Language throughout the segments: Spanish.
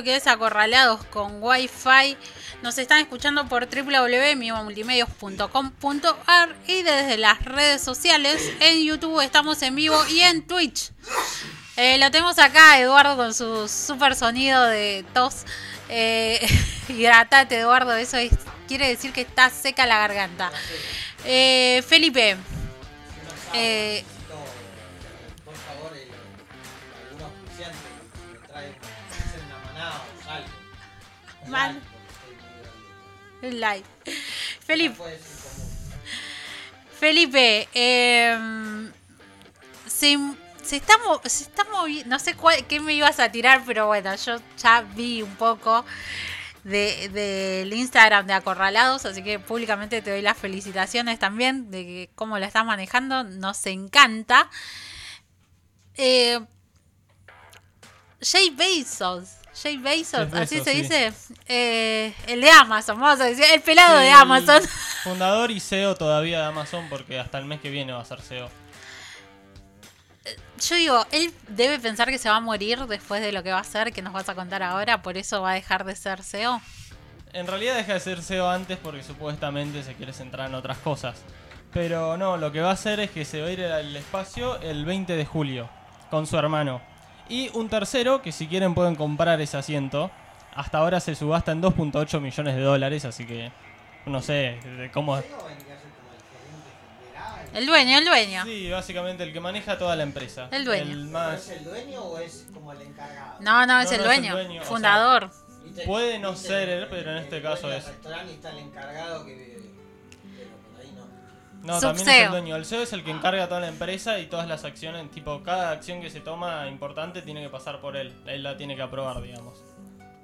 esto que es Acorralados con Wi-Fi. Nos están escuchando por www.mimomultimedios.com.ar y desde las redes sociales. En YouTube estamos en vivo y en Twitch. Eh, lo tenemos acá, Eduardo, con su super sonido de tos. Eh, hidratate, Eduardo, eso es- quiere decir que está seca la garganta. Eh, Felipe, eh, O algo. Un Man. like. Felipe. Felipe, eh, se, se está, se está moviendo, no sé cuál, qué me ibas a tirar, pero bueno, yo ya vi un poco de- del Instagram de Acorralados, así que públicamente te doy las felicitaciones también de que cómo lo estás manejando, nos encanta. Eh, Jay Bezos, Jay Bezos, así se sí. dice, eh, el de Amazon, vamos a decir, el pelado de Amazon. Fundador y CEO todavía de Amazon porque hasta el mes que viene va a ser CEO. Yo digo, él debe pensar que se va a morir después de lo que va a hacer, que nos vas a contar ahora, por eso va a dejar de ser CEO. En realidad deja de ser CEO antes porque supuestamente se quiere centrar en otras cosas. Pero no, lo que va a hacer es que se va a ir al espacio el 20 de julio con su hermano. Y un tercero que si quieren pueden comprar ese asiento. Hasta ahora se subasta en 2.8 millones de dólares, así que no sé de cómo... ¿Eso vendría a ser como el gerente general? El dueño, el dueño. Sí, básicamente el que maneja toda la empresa. El dueño. El ¿Pero más... ¿Es el dueño o es como el encargado? No, no, es No, el no es el dueño, dueño, o sea, fundador. ¿Viste- Puede no ser el- él, pero en el este caso es. restaurante y está el encargado que... No. También es el dueño. El CEO es el que encarga toda la empresa y todas las acciones. Tipo, cada acción que se toma importante tiene que pasar por él. Él la tiene que aprobar, digamos.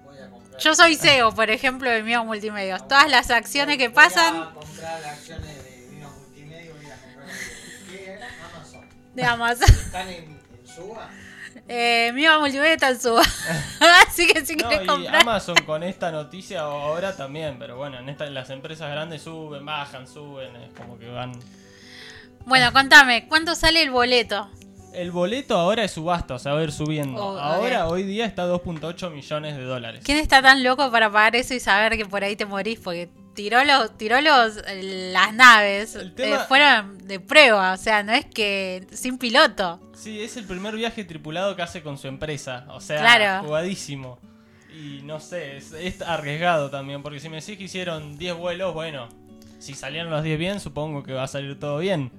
Voy a comprar... Yo soy CEO, por ejemplo, de Mio Multimedios. Todas las acciones que Voy a pasan comprar acciones de Vino Multimedia, voy a comprar de... ¿Qué era? Amazon. de Amazon. ¿Están en, en Suba? Eh, Mio Multimedios está en su. Así que si No, y comprar. Amazon con esta noticia ahora también, pero bueno, en esta, las empresas grandes suben, bajan, suben, es como que van. Bueno, contame, ¿cuánto sale el boleto? El boleto ahora es subasta, o sea, va a ir subiendo. Oh, ahora, hoy día está 2.8 millones de dólares. ¿Quién está tan loco para pagar eso y saber que por ahí te morís? Porque tiró los, tiró los, las naves, tema- eh, fueron de prueba, o sea, no es que sin piloto. Sí, es el primer viaje tripulado que hace con su empresa. O sea, Claro. jugadísimo. Y no sé, es, es arriesgado también. Porque si me decís que hicieron 10 vuelos, bueno, si salieron los 10 bien, supongo que va a salir todo bien.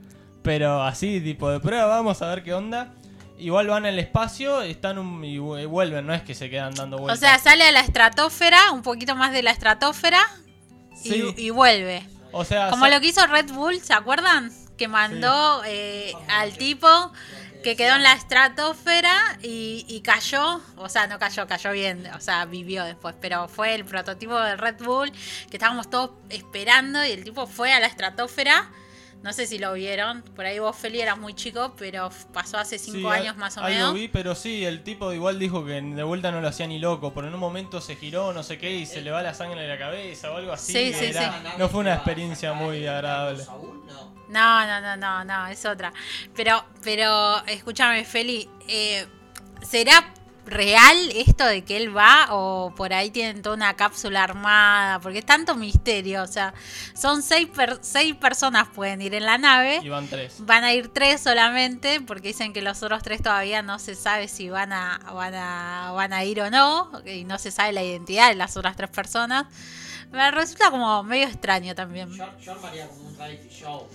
Pero así, tipo de prueba, vamos a ver qué onda. Igual van al espacio, están un, y vu- y vuelven, no es que se quedan dando O vueltas. sea, sale a la estratosfera, un poquito más de la estratosfera Sí. y vuelve. o sea, Como lo que hizo Red Bull, ¿se acuerdan? Que mandó eh, al tipo que quedó en la estratosfera y, y cayó, o sea, no cayó, cayó bien, o sea, vivió después, pero fue el prototipo de Red Bull que estábamos todos esperando y el tipo fue a la estratosfera. No sé si lo vieron, por ahí vos, Feli, eras muy chico, pero pasó hace cinco Sí, años más o algo menos. vi, pero sí, el tipo igual dijo que de vuelta no lo hacía ni loco, pero en un momento se giró, no sé qué, y se le va la sangre de la cabeza o algo así. Sí, sí, era- sí. No fue una experiencia muy agradable. No, no, no, no, no, es otra. Pero, pero, escúchame, Feli, eh, ¿será real esto de que él va o por ahí tienen toda una cápsula armada? Porque es tanto misterio, o sea, son seis, per- seis personas pueden ir en la nave. Y van tres. Van a ir tres solamente, porque dicen que los otros tres todavía no se sabe si van a, van a, van a ir o no, y no se sabe la identidad de las otras tres personas. Me resulta como medio extraño también. Yo, yo armaría como un reality show.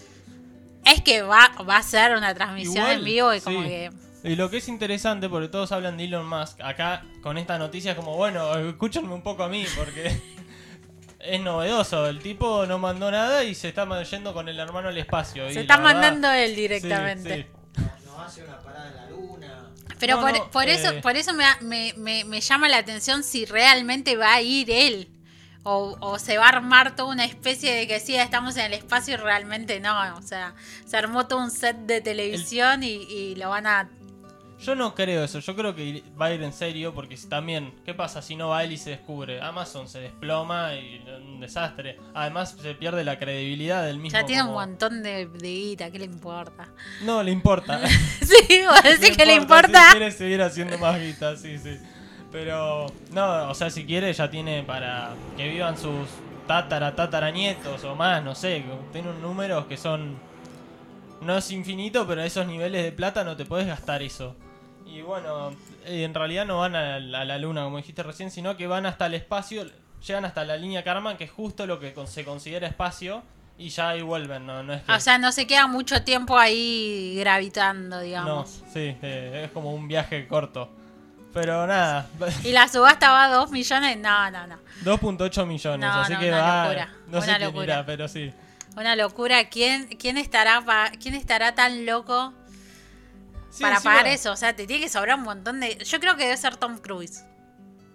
Es que va, va a ser una transmisión Igual, en vivo y como sí. que. Y lo que es interesante, porque todos hablan de Elon Musk, acá con esta noticia es como, bueno, escúchenme un poco a mí, porque es novedoso. El tipo no mandó nada y se está yendo con el hermano al espacio. Se está verdad- mandando él sí, directamente. sí. Nos hace una parada en la luna. Pero No, por, no, por eso, eh. por eso me, me, me- me llama la atención si realmente va a ir él. O, o se va a armar toda una especie de que sí, estamos en el espacio y realmente no. O sea, se armó todo un set de televisión y, y lo van a Yo no creo eso, yo creo que va a ir en serio porque si también, ¿qué pasa si no va él y se descubre? Amazon se desploma y un desastre. Además se pierde la credibilidad del mismo. Ya tiene un montón de, de guita, ¿qué le importa? No, le importa. Sí, decís que le importa. Si quiere seguir haciendo más guita, sí, sí. Pero, no, o sea, si quiere ya tiene para que vivan sus tatara, tataranietos o más, no sé. Tiene unos números que son... No es infinito, pero a esos niveles de plata no te puedes gastar eso. Y bueno, eh, en realidad no van a la, a la luna, como dijiste recién, sino que van hasta el espacio, llegan hasta la línea Karman, que es justo lo que se considera espacio, y ya ahí vuelven, no, no es que... O sea, no se queda mucho tiempo ahí gravitando, No, digamos. sí, eh, es como un viaje corto. Pero nada, Y la subasta va a 2 millones. No, no, no. 2.8 millones, No, así no, que una va. locura, No sé una quién locura. irá, pero sí. Una locura. ¿Quién, quién, estará, pa- ¿Quién estará tan loco Sí, para pagar eso? O sea, te tiene que sobrar un montón de. Yo creo que debe ser Tom Cruise.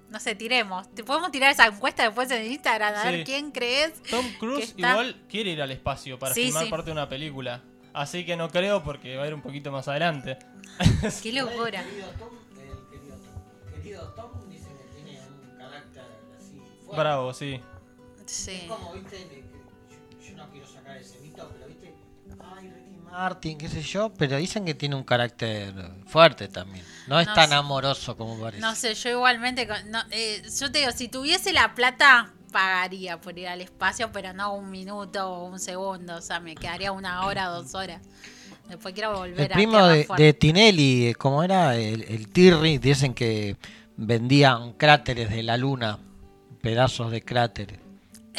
No sé, tiremos. Te podemos tirar esa encuesta después en Instagram a Sí. ver quién crees. Tom Cruise está- igual quiere ir al espacio para Sí, filmar sí. parte de una película. Así que no creo porque va a ir un poquito más adelante. Qué locura. El querido Tom, el querido Tom, querido Tom dicen que tiene un carácter así fuerte. Bravo, sí. Sí. Es como, viste, yo, yo no quiero sacar ese Martin, qué sé yo, pero dicen que tiene un carácter fuerte también. No es No tan sé. amoroso como parece. No sé, yo igualmente. no, eh, yo te digo, si tuviese la plata, pagaría por ir al espacio, pero no un minuto o un segundo. O sea, me quedaría una hora, dos horas. Después quiero volver El a primo de, de Tinelli, ¿cómo era? El, el Tirri, dicen que vendían cráteres de la luna, pedazos de cráteres.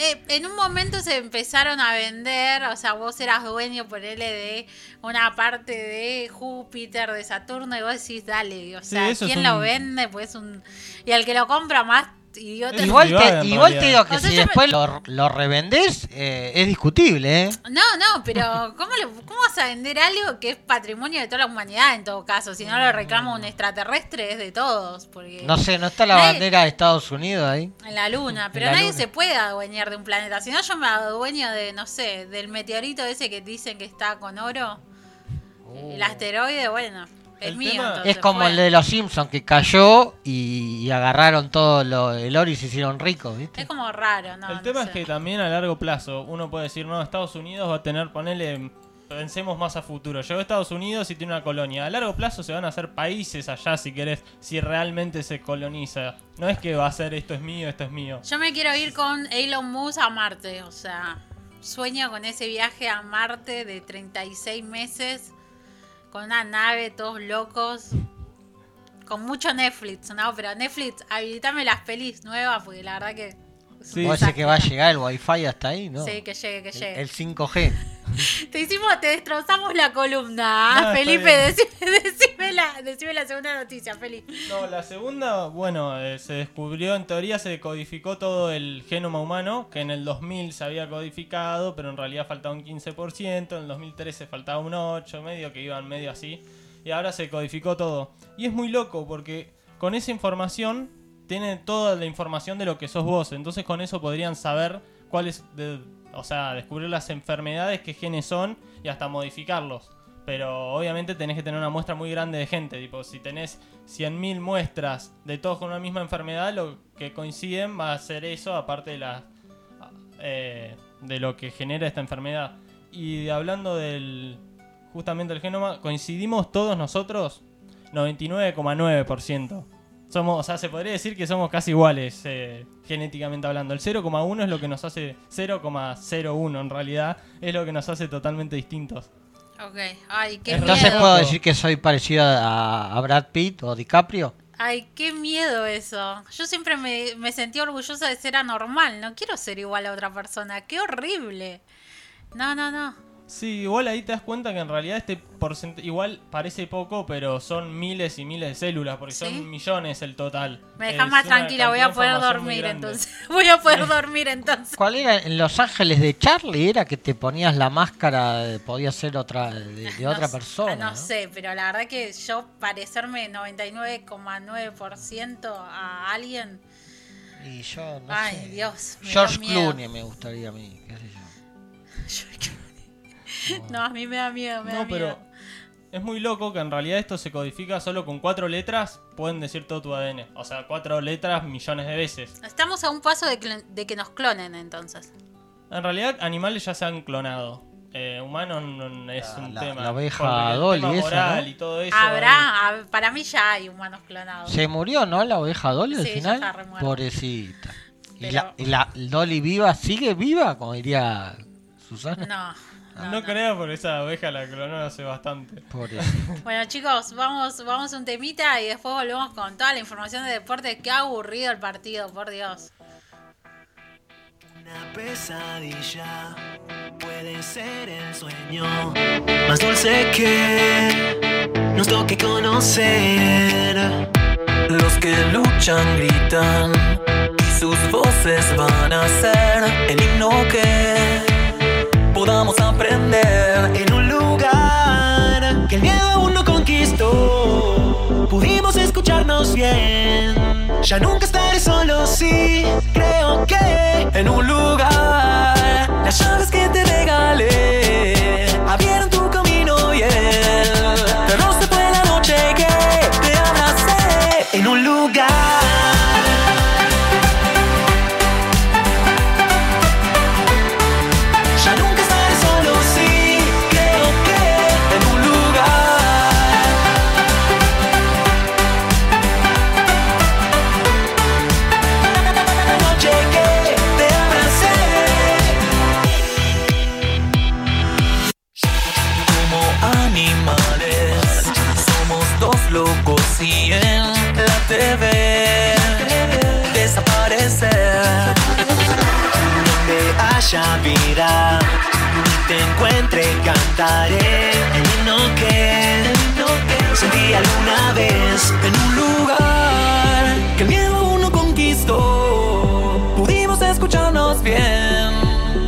Eh, en un momento se empezaron a vender, o sea, vos eras dueño, ponele, de una parte de Júpiter, de Saturno, y vos decís, dale, o Sí, sea, es ¿quién lo vende? Pues un... Y al que lo compra más idiota. Es Igual, te, igual te digo que O sea, si yo me- después lo, lo revendés, eh, es discutible, ¿eh? No, no, pero ¿cómo, le- ¿cómo vas a vender algo que es patrimonio de toda la humanidad en todo caso? Si no lo reclama un extraterrestre es de todos, porque No sé, ¿no está la Nadie- bandera de Estados Unidos ahí? en la luna, pero la nadie luna. se puede adueñar de un planeta. Si no, yo me adueño de, no sé, del meteorito ese que dicen que está con oro. El asteroide, bueno, es El mío. tema- entonces Es como fue. el de los Simpsons que cayó y, y agarraron todo lo, el oro y se hicieron ricos, ¿viste? Es como raro, ¿no? el no tema sé. es que también a largo plazo uno puede decir, no, Estados Unidos va a tener, ponele, pensemos más a futuro. Llegó a Estados Unidos y tiene una colonia. A largo plazo se van a hacer países allá, si querés, si realmente se coloniza. No es que va a ser esto es mío, esto es mío. Yo me quiero ir con Elon Musk a Marte, o sea, sueño con ese viaje a Marte de 36 meses, con una nave, todos locos, con mucho Netflix, ¿no? Pero Netflix, habilitame las pelis nuevas, porque la verdad que... Sí. ¿Vos decís que va a llegar el wifi hasta ahí? ¿no? Sí, que llegue, que El- llegue. el 5G. Te hicimos, te destrozamos la columna. No, está Felipe, decime, decime la, decime la segunda noticia, Felipe. No, la segunda, bueno, eh, se descubrió, en teoría se codificó todo el genoma humano, que en el 2000 se había codificado, pero en realidad faltaba un 15%, en el 2013 faltaba un 8%, medio que iban medio así, y ahora se codificó todo. Y es muy loco porque con esa información tienen toda la información de lo que sos vos, entonces con eso podrían saber cuáles, de- o sea, descubrir las enfermedades, qué genes son y hasta modificarlos. Pero obviamente tenés que tener una muestra muy grande de gente. Tipo, si tenés 100.000 muestras de todos con una misma enfermedad, lo que coinciden va a ser eso, aparte de, la, eh, de lo que genera esta enfermedad. Y hablando del justamente del genoma, coincidimos todos nosotros 99,9%. Somos, o sea, se podría decir que somos casi iguales eh, genéticamente hablando. El 0,1 es lo que nos hace 0,01 en realidad, es lo que nos hace totalmente distintos. Ok, ay, qué Entonces miedo. puedo decir que soy parecido a, a Brad Pitt o DiCaprio. Ay, qué miedo eso. Yo siempre me, me sentí orgullosa de ser anormal. No quiero ser igual a otra persona. Qué horrible. No, no, no. Sí, igual ahí te das cuenta que en realidad este porcentaje, igual parece poco, pero son miles y miles de células, porque ¿Sí? son millones el total. Me dejas más tranquila. Voy a poder dormir entonces. Voy a poder dormir entonces. ¿Cuál era? En Los Ángeles de Charlie era que te ponías la máscara, podía ser otra de, de otra No persona. No, ¿no? sé, pero la verdad que yo parecerme 99,9% a alguien. Y yo no Ay, sé. Dios. George. Clooney me gustaría a mí, qué sé yo. No, a mí me da miedo, me da No, pero miedo. Es muy loco que en realidad esto se codifica solo con cuatro letras, pueden decir todo tu ADN. O sea, cuatro letras millones de veces. Estamos a un paso de que, de que nos clonen entonces. En realidad, animales ya se han clonado. Eh, humanos no es La- un la- tema. la oveja Porque el Dolly tema esa, moral ¿no? y todo eso. Habrá, hab- para mí ya hay humanos clonados. Se murió, ¿no? La oveja Dolly al Sí, ya final. está. Pobrecita. ¿Y Pero- la, y la Dolly viva sigue viva? Como diría Susana. No. No, no. creo, porque esa oveja la clonó hace bastante. Bueno chicos, vamos, vamos a un temita y después volvemos con toda la información de deporte. Qué aburrido el partido, por Dios. Una pesadilla puede ser el sueño más dulce que nos toque conocer. Los que luchan gritan y sus voces van a ser el himno que podamos aprender en un lugar que el miedo aún no conquistó. Pudimos escucharnos bien. Ya nunca estaré solo si creo que en un lugar las llaves que te regalé abrieron tu encuentre cantaré. El himno que sentí alguna vez en un lugar que el miedo aún no conquistó. Pudimos escucharnos bien.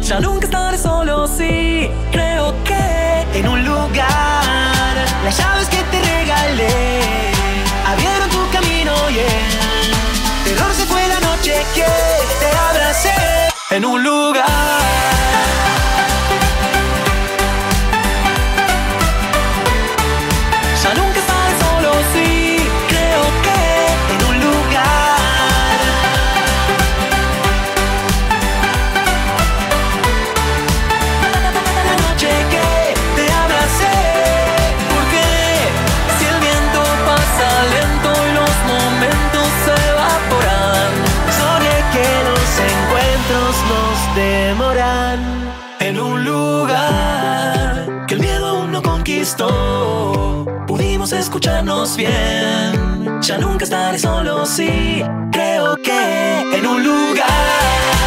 Ya nunca estaré solo si creo que en un lugar las llaves que te regalé abrieron tu camino y el terror se fue la noche que te abracé en un lugar. Ya nunca estaré solo si creo que en un lugar.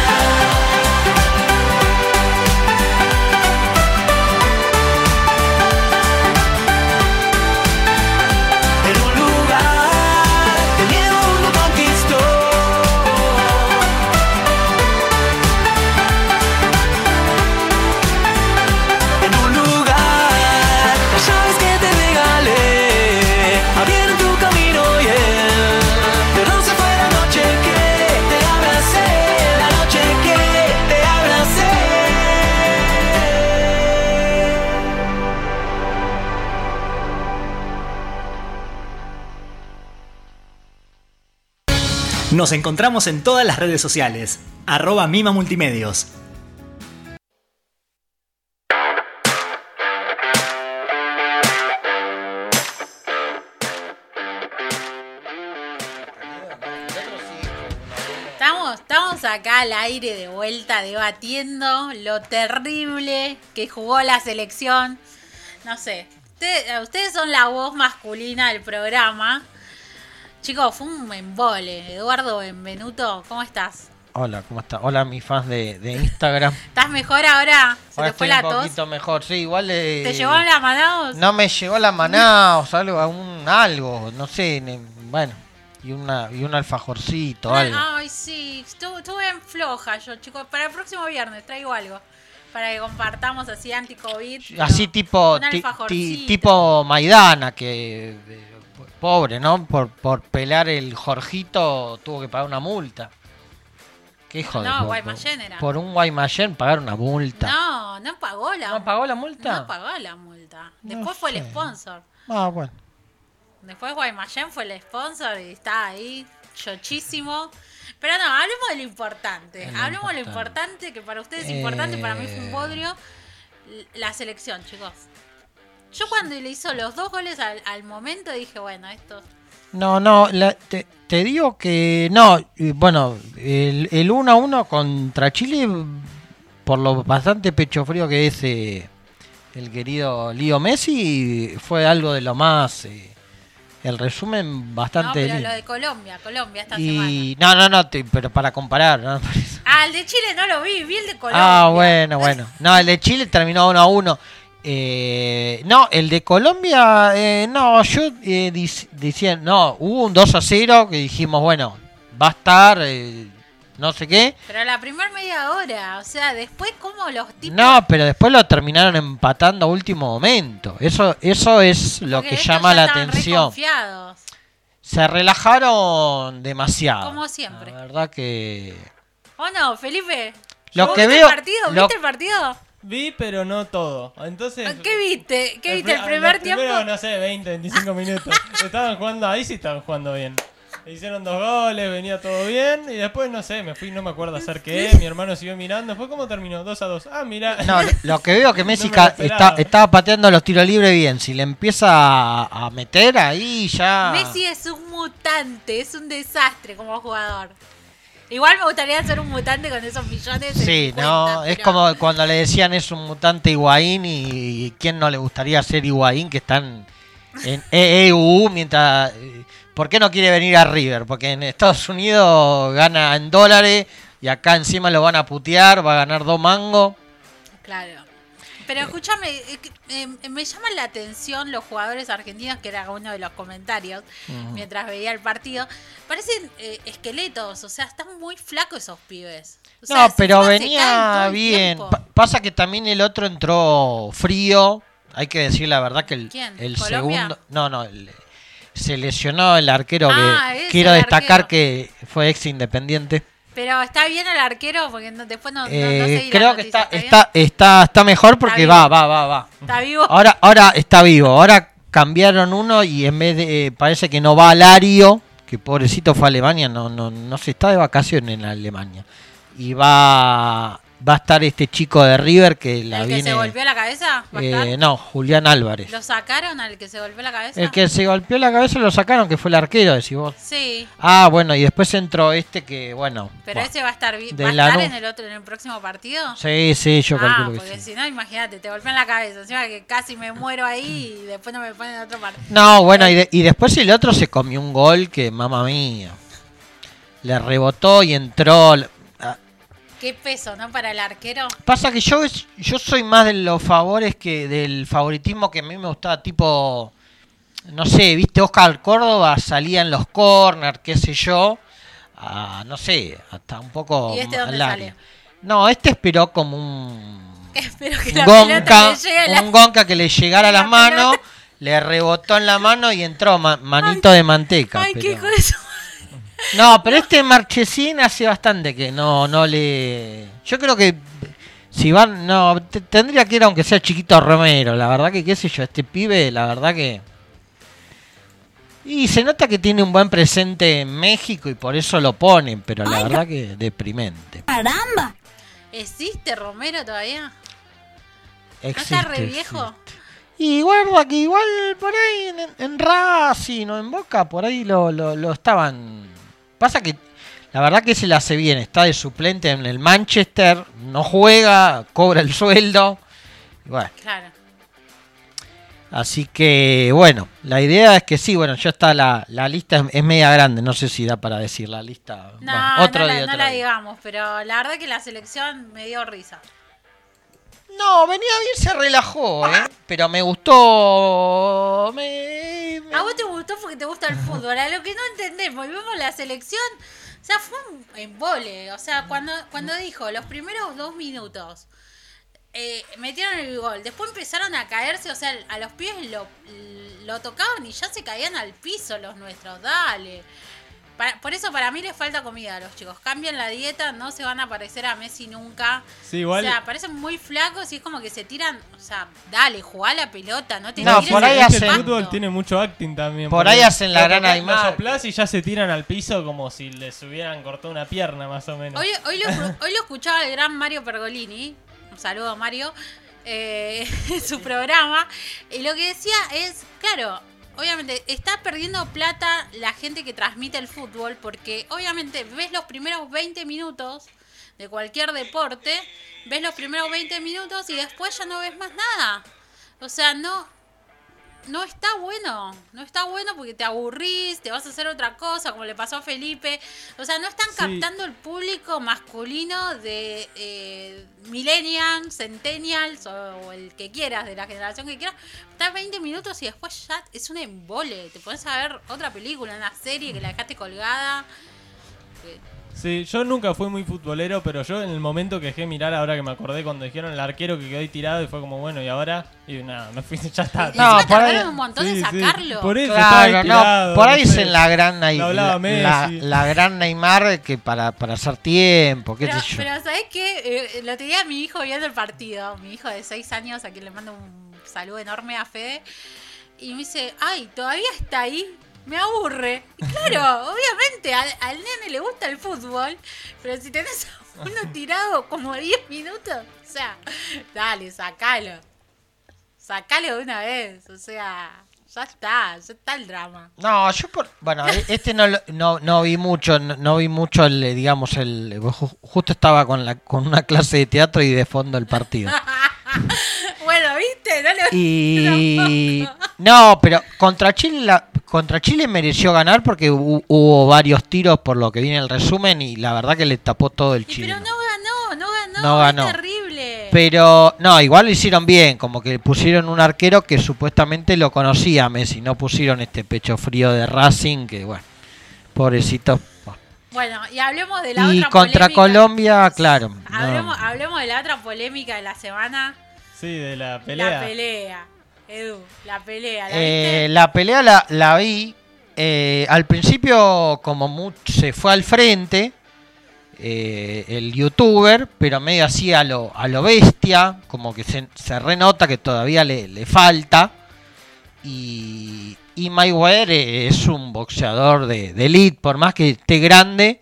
Nos encontramos en todas las redes sociales. Arroba Mima Multimedios. Estamos, acá al aire de vuelta debatiendo lo terrible que jugó la selección. No sé, usted- ustedes son la voz masculina del programa. Chicos, fue un embole. Eduardo Benvenuto, ¿cómo estás? Hola, ¿cómo está? Hola, mis fans de, de Instagram. ¿Estás mejor ahora? ¿Se Ahora te fue la un tos? poquito mejor. Sí, igual le... ¿Te llevó la manados? No me llegó la maná o algo, algún, algo, no sé, bueno, y una y un alfajorcito, algo. Ay, sí, estuve, estuve en floja yo, chicos. Para el próximo viernes traigo algo. Para que compartamos así anti-COVID. Así tipo un ti- ti- alfajorcito. tipo Maidana que eh, pobre, ¿no? Por por pelar el Jorgito tuvo que pagar una multa. ¿Qué hijo de No, Guaymallén era. Por un Guaymallén pagar una multa. No, No, pagó la ¿No pagó la multa? No pagó la multa. No Después fue el sponsor. Ah, bueno. Después Guaymallén fue el sponsor y está ahí, chochísimo. Pero no, hablemos de lo importante. De lo hablemos de lo importante. que para ustedes es importante, para mí fue un Eh. bodrio. L- La selección, chicos. Yo cuando le hizo los dos goles al, al momento dije, bueno, esto... No, no, la- te, te digo que no. Bueno, el, el 1 a 1 contra Chile, por lo bastante pecho frío que es eh, el querido Lío Messi, fue algo de lo más. eh, el resumen No, bastante pero lindo. lo de Colombia, Colombia esta semana. Y no, no, no, te- pero para comparar, ¿no? Ah, el de Chile no lo vi, vi el de Colombia. Ah, bueno, bueno. No, el de Chile terminó 1 a 1. Eh, no, el de Colombia, eh, no, yo eh, decía, no, hubo un 2 a 0 que dijimos, bueno, va a estar, eh, no sé qué. Pero la primera media hora, o sea, después como los tipos... No, pero después lo terminaron empatando a último momento. Eso, eso es lo porque que llama ya la atención. Se relajaron demasiado. Como siempre. La verdad que... ¿O no, Felipe? Lo ¿Vos que veo- el partido? lo- ¿Viste el partido? Vi, pero no todo. Entonces. ¿Qué viste? ¿Qué el viste? ¿El pri- primer tiempo? primeros, no sé, 20, 25 minutos. estaban jugando, ahí sí estaban jugando bien. Hicieron dos goles, venía todo bien. Y después, no sé, me fui, no me acuerdo hacer qué. Mi hermano siguió mirando. ¿Fue cómo terminó? 2 a 2. Ah, mira. No, lo- que veo que Messi No me está, estaba pateando los tiros libres bien. Si le empieza a, a meter ahí ya. Messi es un mutante, es un desastre como jugador. Igual me gustaría ser un mutante con esos millones. de Sí, no, es como cuando le decían es un mutante Higuaín y, quién no le gustaría ser Higuaín que están en EU mientras... eh, ¿Por qué no quiere venir a River? Porque en Estados Unidos gana en dólares y acá encima lo van a putear, va a ganar dos mangos. Claro. Pero escúchame, eh, que, eh, me llaman la atención los jugadores argentinos, que era uno de los comentarios mientras veía el partido. Parecen eh, esqueletos, o sea, están muy flacos esos pibes. O No, pero venía bien. Pa- pasa que también el otro entró frío. Hay que decir la verdad que el, ¿Quién? el ¿Colombia? segundo... No, no, el- se lesionó el arquero Ah, que quiero destacar arquero. que fue ex independiente. Pero está bien el arquero, porque no- después no, no, no Eh, la creo que está, está, está, está mejor porque va, va, va, va. Está vivo. Ahora, ahora está vivo. Ahora cambiaron uno y en vez de, eh, parece que no va a Lario, que pobrecito fue a Alemania, no, no, no se está de vacaciones en Alemania. Y va, va a estar este chico de River que la ¿El que viene. se golpeó la cabeza? ¿Va a eh, no, Julián Álvarez. ¿Lo sacaron al que se golpeó la cabeza? El que se golpeó la cabeza lo sacaron, que fue el arquero, decís vos. Sí, Ah, bueno, y después entró este que, bueno. pero ese va a estar, ¿va a estar en el otro en el próximo partido. Sí, sí, yo ah, calculo que porque sí. si no, imagínate, te golpean la cabeza, encima que casi me muero ahí y después no me ponen en otro partido. No, bueno, y, de- y después el otro se comió un gol que, mamá mía. Le rebotó y entró. Qué peso, ¿no? Para el arquero. Pasa que yo es- yo soy más de los favores que del favoritismo que a mí me gustaba, tipo, no sé, viste, Oscar Córdoba salía en los corners, qué sé yo, ah, no sé, hasta un poco ¿Y este dónde sale? No, este esperó como un, Espero que la gonca, a la... un gonca que le llegara a la las manos, le rebotó en la mano y entró ma- manito de manteca. Ay, qué hijo de su- no, pero este Marchesín hace bastante que no, no le. Yo creo que si van, no, te- tendría que ir aunque sea chiquito Romero. La verdad que qué sé yo, este pibe, la verdad que. Y se nota que tiene un buen presente en México y por eso lo ponen, pero la verdad que deprimente. ¿Existe Romero todavía? ¿No Existe, está re viejo? existe. Y guarda que igual por ahí en, en Racing o en Boca, por ahí lo, lo, lo estaban... Pasa que la verdad que se la hace bien, está de suplente en el Manchester, no juega, cobra el sueldo. Bueno, Claro. así que bueno, la idea es que sí, bueno, ya está la, la lista, es, es media grande, no sé si da para decir la lista. No, Bueno, otro no, la, día, no otro la día. digamos, pero la verdad que la selección me dio risa. No, venía bien, se relajó, ¿eh? Pero me gustó... A vos te gustó porque te gusta el fútbol. A lo que no entendemos, vemos la selección, o sea, fue un embole. O sea, cuando, cuando dijo los primeros dos minutos, eh, metieron el gol, después empezaron a caerse, o sea, a los pies lo, lo tocaban y ya se caían al piso los nuestros. Dale. Para- por eso para mí les falta comida a los chicos. Cambien la dieta, no se van a parecer a Messi nunca. Sí, igual. O sea, parecen muy flacos y es como que se tiran. O sea, dale, jugá la pelota, no te No, tires por ahí el hacen- fútbol tiene mucho acting también. Por ahí hacen la gran tocás, Aymar. lo soplás y ya se tiran al piso como si les hubieran cortado una pierna, más o menos. Hoy, hoy, lo, hoy lo escuchaba el gran Mario Pergolini. Un saludo a Mario. eh, en su programa. Y lo que decía es, claro, obviamente está perdiendo plata la gente que transmite el fútbol. Porque obviamente ves los primeros 20 minutos de cualquier deporte. Ves los primeros 20 minutos y después ya no ves más nada. O sea, no, no está bueno, no está bueno porque te aburrís, te vas a hacer otra cosa, como le pasó a Felipe. O sea, no están Sí. captando el público masculino de eh, millennials, centennials o, el que quieras, de la generación que quieras. Estás 20 minutos y después ya es un embole. Te pones a ver otra película, una serie que la dejaste colgada. Sí, yo nunca fui muy futbolero, pero yo en el momento que dejé mirar, ahora que me acordé cuando dijeron el arquero que quedó ahí tirado y fue como bueno, y ahora, y nada, me fui, ya está. No, por ahí- tardaron un montón Sí, en sí. sacarlo. Por eso Claro, tirado, no, por ahí no es sé. en la gran la, la- la gran Neymar que para, para hacer tiempo, qué Pero, sé yo. pero ¿sabés qué? Eh, lo tenía mi hijo viendo el partido, mi hijo de 6 años, a quien le mando un saludo enorme a Fede, y me dice, ay, todavía está ahí, me aburre. Y claro, obviamente al, al nene le gusta el fútbol, pero si tenés a uno tirado como 10 minutos, o sea, dale, sacalo. Sacalo de una vez, o sea, ya está, ya está el drama. No, yo por, bueno, e- este no, no, no vi mucho, no, no vi mucho el, eh, digamos, el, ju- justo estaba con la, con una clase de teatro y de fondo el partido. bueno, ¿viste? No le Y no, pero contra Chile la- contra Chile mereció ganar porque hu- hubo varios tiros por lo que viene el resumen y la verdad que le tapó todo el Chile. Pero no ganó, no ganó, No ganó. es terrible. Pero no, igual lo hicieron bien, como que pusieron un arquero que supuestamente lo conocía a Messi, no pusieron este pecho frío de Racing que bueno, pobrecito. Bueno, y hablemos de la Y otra contra polémica. Colombia, claro. no. Hablemos, hablemos de la otra polémica de la semana. Sí, de la pelea. La pelea. Edu, la pelea. ¿La Eh, viste? la pelea la, la vi. eh, al principio, como se fue al frente eh, el youtuber, pero medio así a lo, a lo bestia, como que se, se renota que todavía le, le falta. Y, y Mayweather eh, es un boxeador de, de elite, por más que esté grande.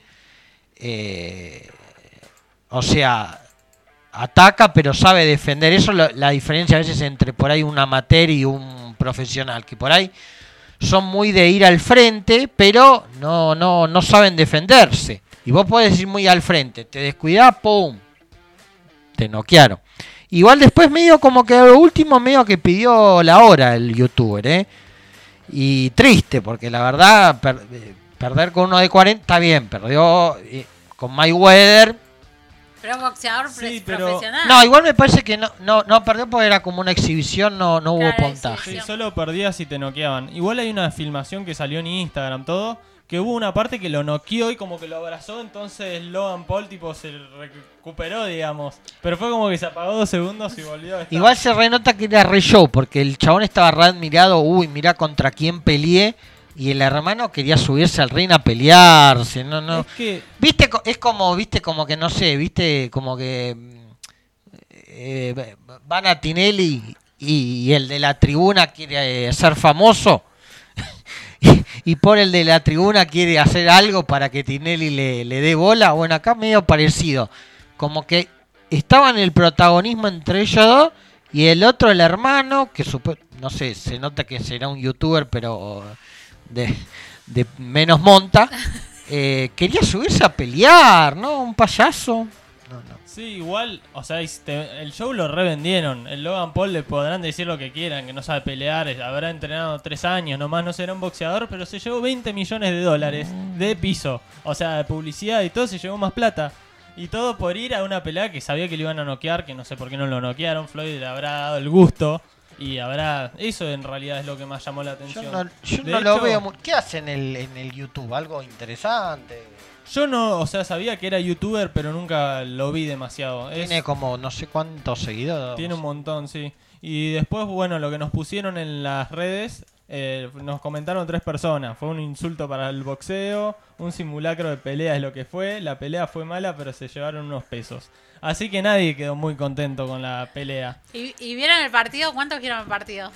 eh, o sea, ataca pero sabe defender. Eso es la diferencia a veces entre por ahí un amateur y un profesional, que por ahí son muy de ir al frente, pero no, no, no saben defenderse. Y vos podés ir muy al frente, te descuidás, ¡pum! Te noquearon. Igual después medio como que lo último medio que pidió la hora el youtuber, ¿eh? Y triste, porque la verdad, eh, perder con uno de 40 está bien, perdió eh, con Mayweather, Pero boxeador Sí, pre- pero- profesional. no, igual me parece que no, no, no perdió porque era como una exhibición, no, no hubo puntaje. Sí, solo perdías si te noqueaban. Igual hay una filmación que salió en Instagram, todo, que hubo una parte que lo noqueó y como que lo abrazó, entonces Logan Paul tipo se recuperó, digamos. Pero fue como que se apagó dos segundos y volvió a estar. Igual se renota que era re show, porque el chabón estaba re admirado, uy, mira contra quién peleé, y el hermano quería subirse al ring a pelearse, no, no. Es que Viste, es como, viste, como que no sé, viste, como que eh, van a Tinelli y, y el de la tribuna quiere eh, ser famoso. y, y por el de la tribuna quiere hacer algo para que Tinelli le, le dé bola. Bueno, acá medio parecido. Como que estaban el protagonismo entre ellos dos y el otro, el hermano, que supo- no sé, se nota que será un youtuber, pero de, de menos monta. eh, quería subirse a pelear, ¿no? Un payaso. No, no. Sí, igual, o sea, este, el show lo revendieron. El Logan Paul le podrán decir lo que quieran, que no sabe pelear, habrá entrenado tres años, nomás no será un boxeador, pero se llevó 20 millones de dólares de piso. O sea, de publicidad y todo, se llevó más plata. Y todo por ir a una pelea que sabía que le iban a noquear, que no sé por qué no lo noquearon. Floyd le habrá dado el gusto. Y habrá. Eso en realidad es lo que más llamó la Yo atención. no, yo no lo veo. mu- ¿Qué hace en el, en el YouTube? ¿Algo interesante? Yo no, o sea, sabía que era youtuber, pero nunca lo vi demasiado. Es- Tiene como no sé cuántos seguidores. Tiene un montón, sí. Y después, bueno, lo que nos pusieron en las redes Eh, nos comentaron tres personas. Fue un insulto para el boxeo, un simulacro de pelea es lo que fue. La pelea fue mala, pero se llevaron unos pesos. Así que nadie quedó muy contento con la pelea. ¿Y, y vieron el partido? ¿Cuántos vieron el partido?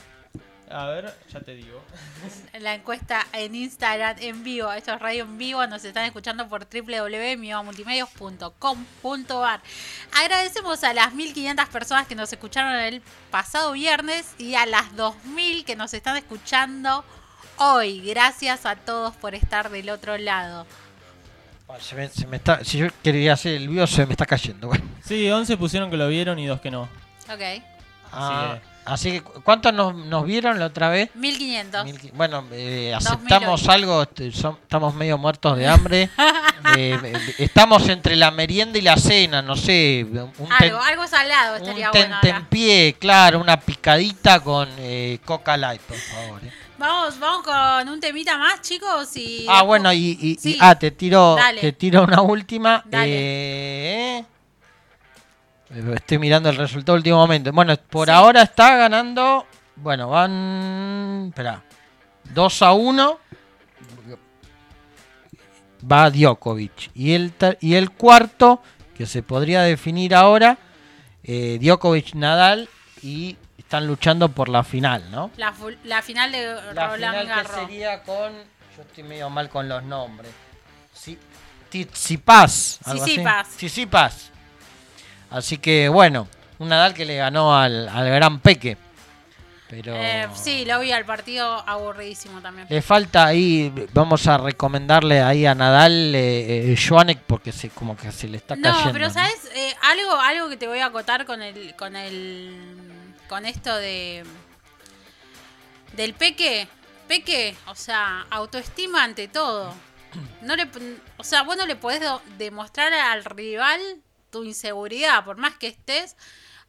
A ver, ya te digo. La encuesta en Instagram en vivo. Esto es radio en vivo. Nos están escuchando por www.mivamultimedios.com.ar. Agradecemos a las 1500 personas que nos escucharon el pasado viernes y a las 2000 que nos están escuchando hoy. Gracias a todos por estar del otro lado. Se me, se me está, si yo quería hacer el vivo, se me está cayendo. Sí, 11 pusieron que lo vieron y dos que no. Ok. Ah, así que, ¿cuántos nos, nos vieron la otra vez? 1500. Mil Bueno, eh, 2000 aceptamos algo, este, son- estamos medio muertos de hambre. Eh, eh, estamos entre la merienda y la cena, no sé. Un, ten- Algo, algo salado un estaría bueno. ahora. tentempié, claro, una picadita con eh, Coca Light, por favor. Vamos, vamos con un temita más, chicos. Y Ah, bueno, y, y- ah, te tiro, Dale. te tiro una última. Dale. Estoy mirando el resultado último momento. Bueno, por Sí. ahora está ganando. Bueno, van. Espera. 2 a 1. Va Djokovic. Y el, y el cuarto, que se podría definir ahora, eh, Djokovic Nadal. Y están luchando por la final, ¿no? La, la final de La Roland final que Garros. sería con. Yo estoy medio mal con los nombres. Sí, así. Tsitsipas. Tsitsipas. Así que bueno, un Nadal que le ganó al, al gran Peque. Pero Eh, sí, lo vi al partido aburridísimo también. le falta ahí, vamos a recomendarle ahí a Nadal eh, eh, Joanek porque se, como que se le está No, cayendo. pero ¿no? sabes Eh, algo, algo que te voy a acotar con el, con el, con esto de del Peque, Peque, o sea, autoestima ante todo. No le, o sea, vos no le podés demostrar al rival tu inseguridad, por más que estés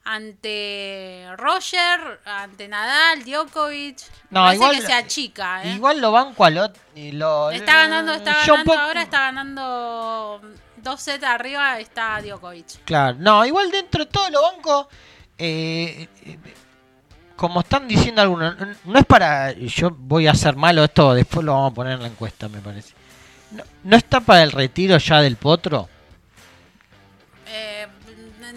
ante Roger, ante Nadal, Djokovic. No, parece igual- que sea chica, ¿eh? Igual lo banco al otro. y lo- Está ganando, está ganando ahora, está ganando dos sets arriba, está Djokovic. Claro, no, igual dentro de todo lo banco, eh, eh, como están diciendo algunos, no es para, yo voy a hacer malo esto, después lo vamos a poner en la encuesta, me parece. No, no está para el retiro ya del potro.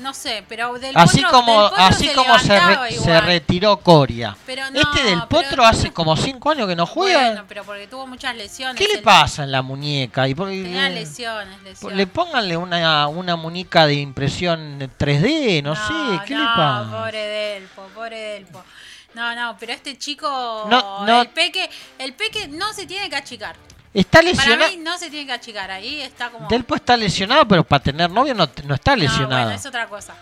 No sé, pero del Así potro- como, del potro así se como se, re- se retiró Coria. Pero no, este del potro hace como cinco años que no juega. Bueno, pero porque tuvo muchas lesiones. ¿Qué le pasa en la muñeca? Y Tenía eh, lesiones, lesiones. le pónganle una, una muñeca de impresión 3D, no, sé, ¿qué le pasa? Pobre Delpo, pobre Delpo. No, no, pero este chico, no. el peque, el peque no se tiene que achicar. Está Para lesionado. mí no se tiene que achicar, ahí está como... Delpo está lesionado, pero para tener novio no, no está No, lesionado. bueno, es otra cosa.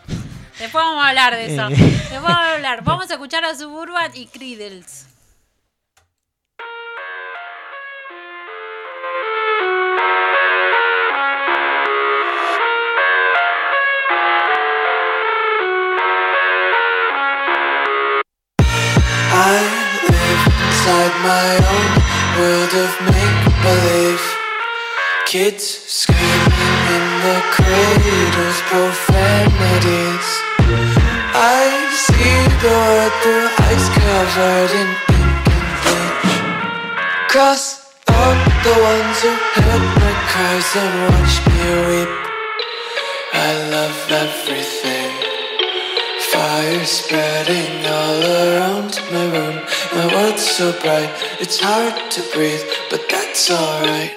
Después vamos a hablar de eso. Eh. Después vamos a hablar. Vamos a escuchar a Suburban y Creedles. I live inside my own world of. Kids screaming in the cradles, profanities. I see the world through ice covered in ink and bleach. Cross out the ones who heard my cries and watched me weep. I love everything. Fire spreading all around my room. My world's so bright, it's hard to breathe, but that's alright.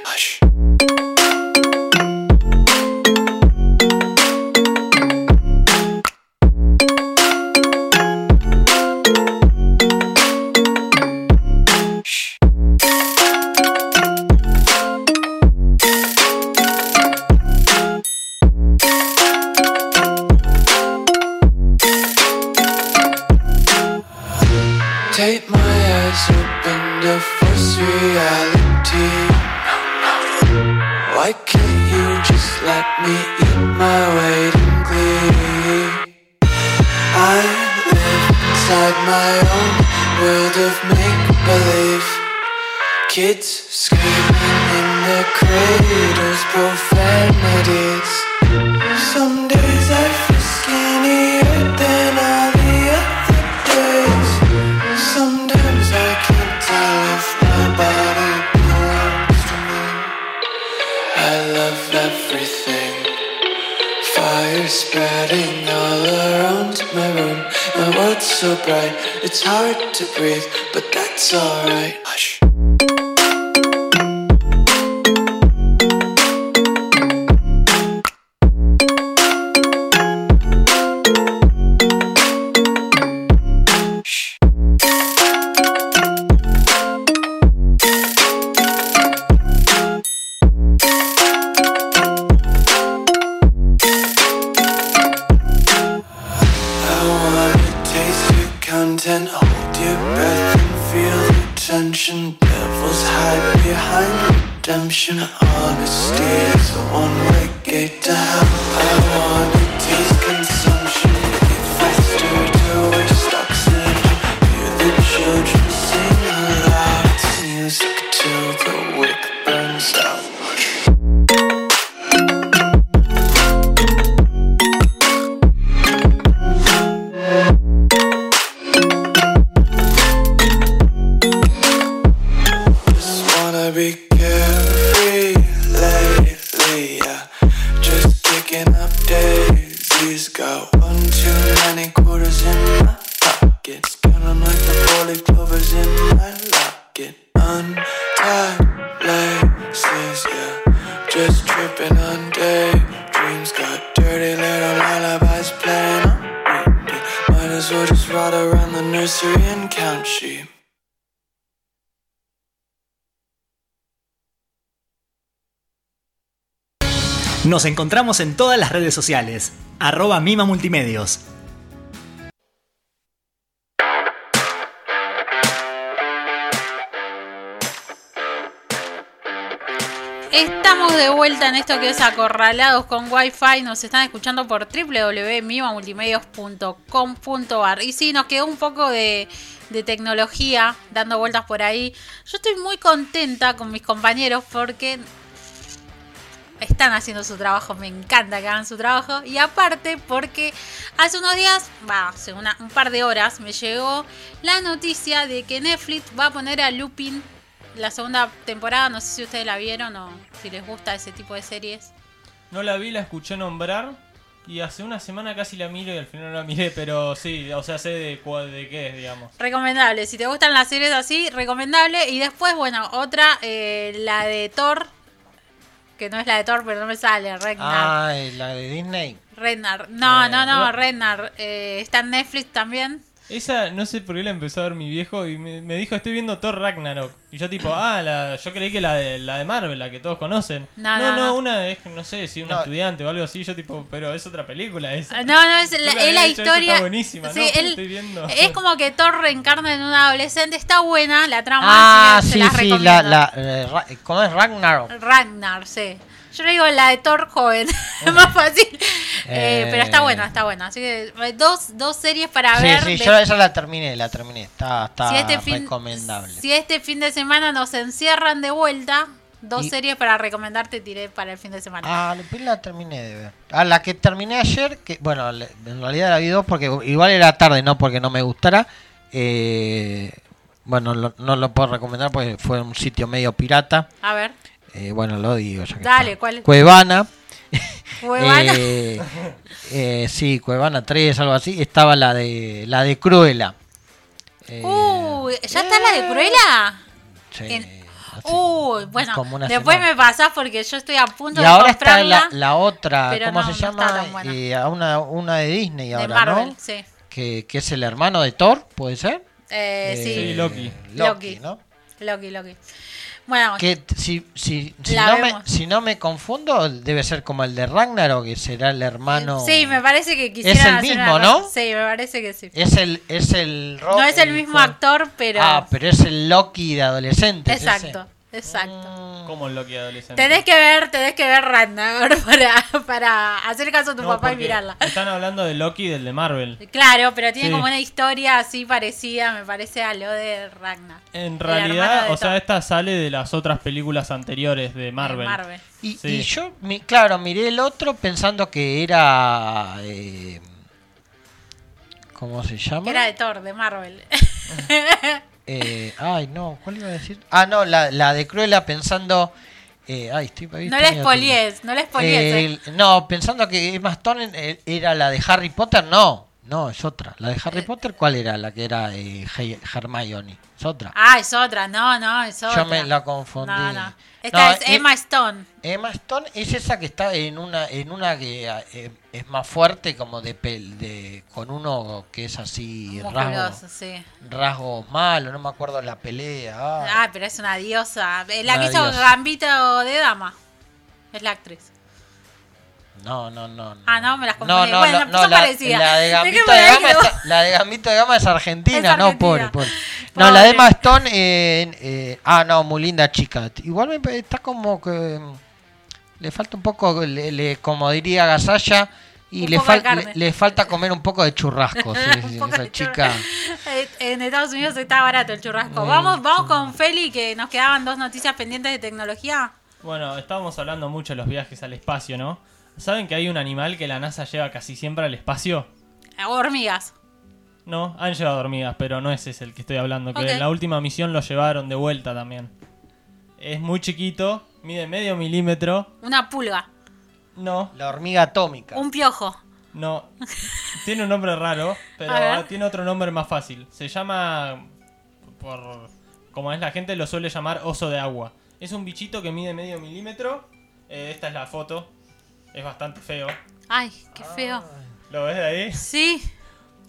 Hide behind redemption. Honesty is a one-way gate to hell. I wanna taste consumption, Nos encontramos en todas las redes sociales. Arroba Mima Multimedios. Estamos de vuelta en esto que es Acorralados con Wi-Fi. Nos están escuchando por www.mimamultimedios.com.ar. Y sí, nos quedó un poco de, de tecnología dando vueltas por ahí. Yo estoy muy contenta con mis compañeros porque están haciendo su trabajo. Me encanta que hagan su trabajo. Y aparte porque hace unos días, va, hace una- un par de horas, me llegó la noticia de que Netflix va a poner a Lupin la segunda temporada. No sé si ustedes la vieron o si les gusta ese tipo de series. No la vi, la escuché nombrar. Y hace una semana casi la miro y al final no la miré, pero sí, o sea, sé de, de qué es, digamos. Recomendable. Si te gustan las series así, recomendable. Y después, bueno, otra, eh, la de Thor. Que no es la de Thor, pero no me sale. Ragnar. Ah, eh, la de Disney. Ragnar. No, Eh, no, no, no. Ragnar. Eh, está en Netflix también. Esa, no sé por qué la empezó a ver mi viejo y me, me dijo, estoy viendo Thor Ragnarok. Y yo tipo, ah, la, yo creí que la de, la de Marvel, la que todos conocen. No, no, no, no. una es, no sé, si un No. estudiante o algo así. Yo tipo, pero es otra película esa. No, no, es la, es la historia. está buenísima, Sí, ¿no? él- Estoy viendo. es como que Thor reencarna en un adolescente. Está buena la trama. Ah, se sí, las sí, la, la, eh, ¿cómo es Ragnarok? Ragnar, sí. Yo le digo la de Thor joven, es más fácil. Eh, Eh. pero está buena, está buena. Así que eh, dos, dos series para Sí, ver. sí, de- yo esa la terminé, la terminé. Está, está si, este fin, recomendable. si este fin de semana nos encierran de vuelta, dos Y- series para recomendarte tiré para el fin de semana. Ah, la terminé de ver. Ah, la que terminé ayer, que bueno, en realidad la vi dos porque igual era tarde, no porque no me gustara. Eh, bueno, lo- no lo puedo recomendar porque fue un sitio medio pirata. A ver, Eh, bueno, lo digo ya que Dale, está. ¿cuál es? Cuevana. Cuevana. Eh, eh, sí, Cuevana 3, algo así. Estaba la de la de Cruella. Eh, Uy, ¿ya está la de Cruella? sí, en- Uy, bueno, después semana. me pasás porque yo estoy a punto Y de ahora está la, la otra, ¿cómo no, se no llama? Eh, a una, una de Disney de ahora, Marvel, ¿no? sí. Que, que es el hermano de Thor, ¿puede ser? Eh, Eh, sí, Sí, Loki. Loki, Loki. ¿no? Loki, Loki. Bueno, Que si, si, si, no me, si no me confundo, debe ser como el de Ragnarok, que será el hermano. sí, me parece que quisieran Es el mismo, ¿no? Sí, me parece que sí. Es el, es el No es el mismo actor, pero... Ah, pero es el Loki de adolescentes. Exacto, ese. Exacto. Mm. Como el Loki adolescente. Tenés que ver, tenés que ver Ragnar para, para hacer caso a tu No, papá y mirarla. Están hablando de Loki del de Marvel. Claro, pero tiene Sí. como una historia así parecida, me parece, a lo de Ragnar. En realidad, o sea, esta sale de las otras películas anteriores de Marvel. De Marvel. Y, Sí. y yo, mi- claro, miré el otro pensando que era. eh, ¿Cómo se llama? Que era de Thor, de Marvel. Eh, ay, no, ¿cuál iba a decir? Ah, no, la, la de Cruella pensando Eh, ay, estoy, No mi spoilees, no le spoilees. eh. no, pensando que Emma Stone eh, era la de Harry Potter, no. No, es otra. La de Harry Eh. Potter, ¿cuál era? La que era eh, He- Hermione. Es otra. Ah, es otra, no, no, es otra. Yo me la confundí. No, no. No, Esta es eh, Emma Stone. Emma Stone es esa que está en una en una que eh, es más fuerte como de pel de con uno que es así Musculoso, rasgos sí. rasgos malos, no me acuerdo la pelea. ah. Ah, pero es una diosa. Eh, La Una que hizo diosa. Gambito de Dama. Es la actriz. No, no, no, no. Ah, no, me las No, confundí. no, bueno, la, son no, la, parecidas. la de Gambito de Gama es, la de Gambito de Gama es argentina, Es no, pobre, pobre. No, la de Stone, eh, eh, ah, no, muy linda chica. Igual me está como que mm, le falta un poco, le, le- como diría Gasalla, y le, fal- le, le falta comer un poco de churrasco. sí, poco esa de chica. En Estados Unidos está barato el churrasco. Muy Vamos, vamos con Feli, que nos quedaban dos noticias pendientes de tecnología. Bueno, estábamos hablando mucho de los viajes al espacio, ¿no? ¿Saben que hay un animal que la NASA lleva casi siempre al espacio? Eh, Hormigas. No, han llevado hormigas, pero no ese es el que estoy hablando. Que en la última misión lo llevaron de vuelta también. Es muy chiquito, mide medio milímetro. Una pulga. No, La hormiga atómica. Un piojo. no. tiene un nombre raro, pero tiene otro nombre más fácil. Se llama, por como es la gente, lo suele llamar oso de agua. Es un bichito que mide medio milímetro. Eh, esta es la foto. Es bastante feo. Ay, qué feo. ¿Lo ves de ahí? Sí.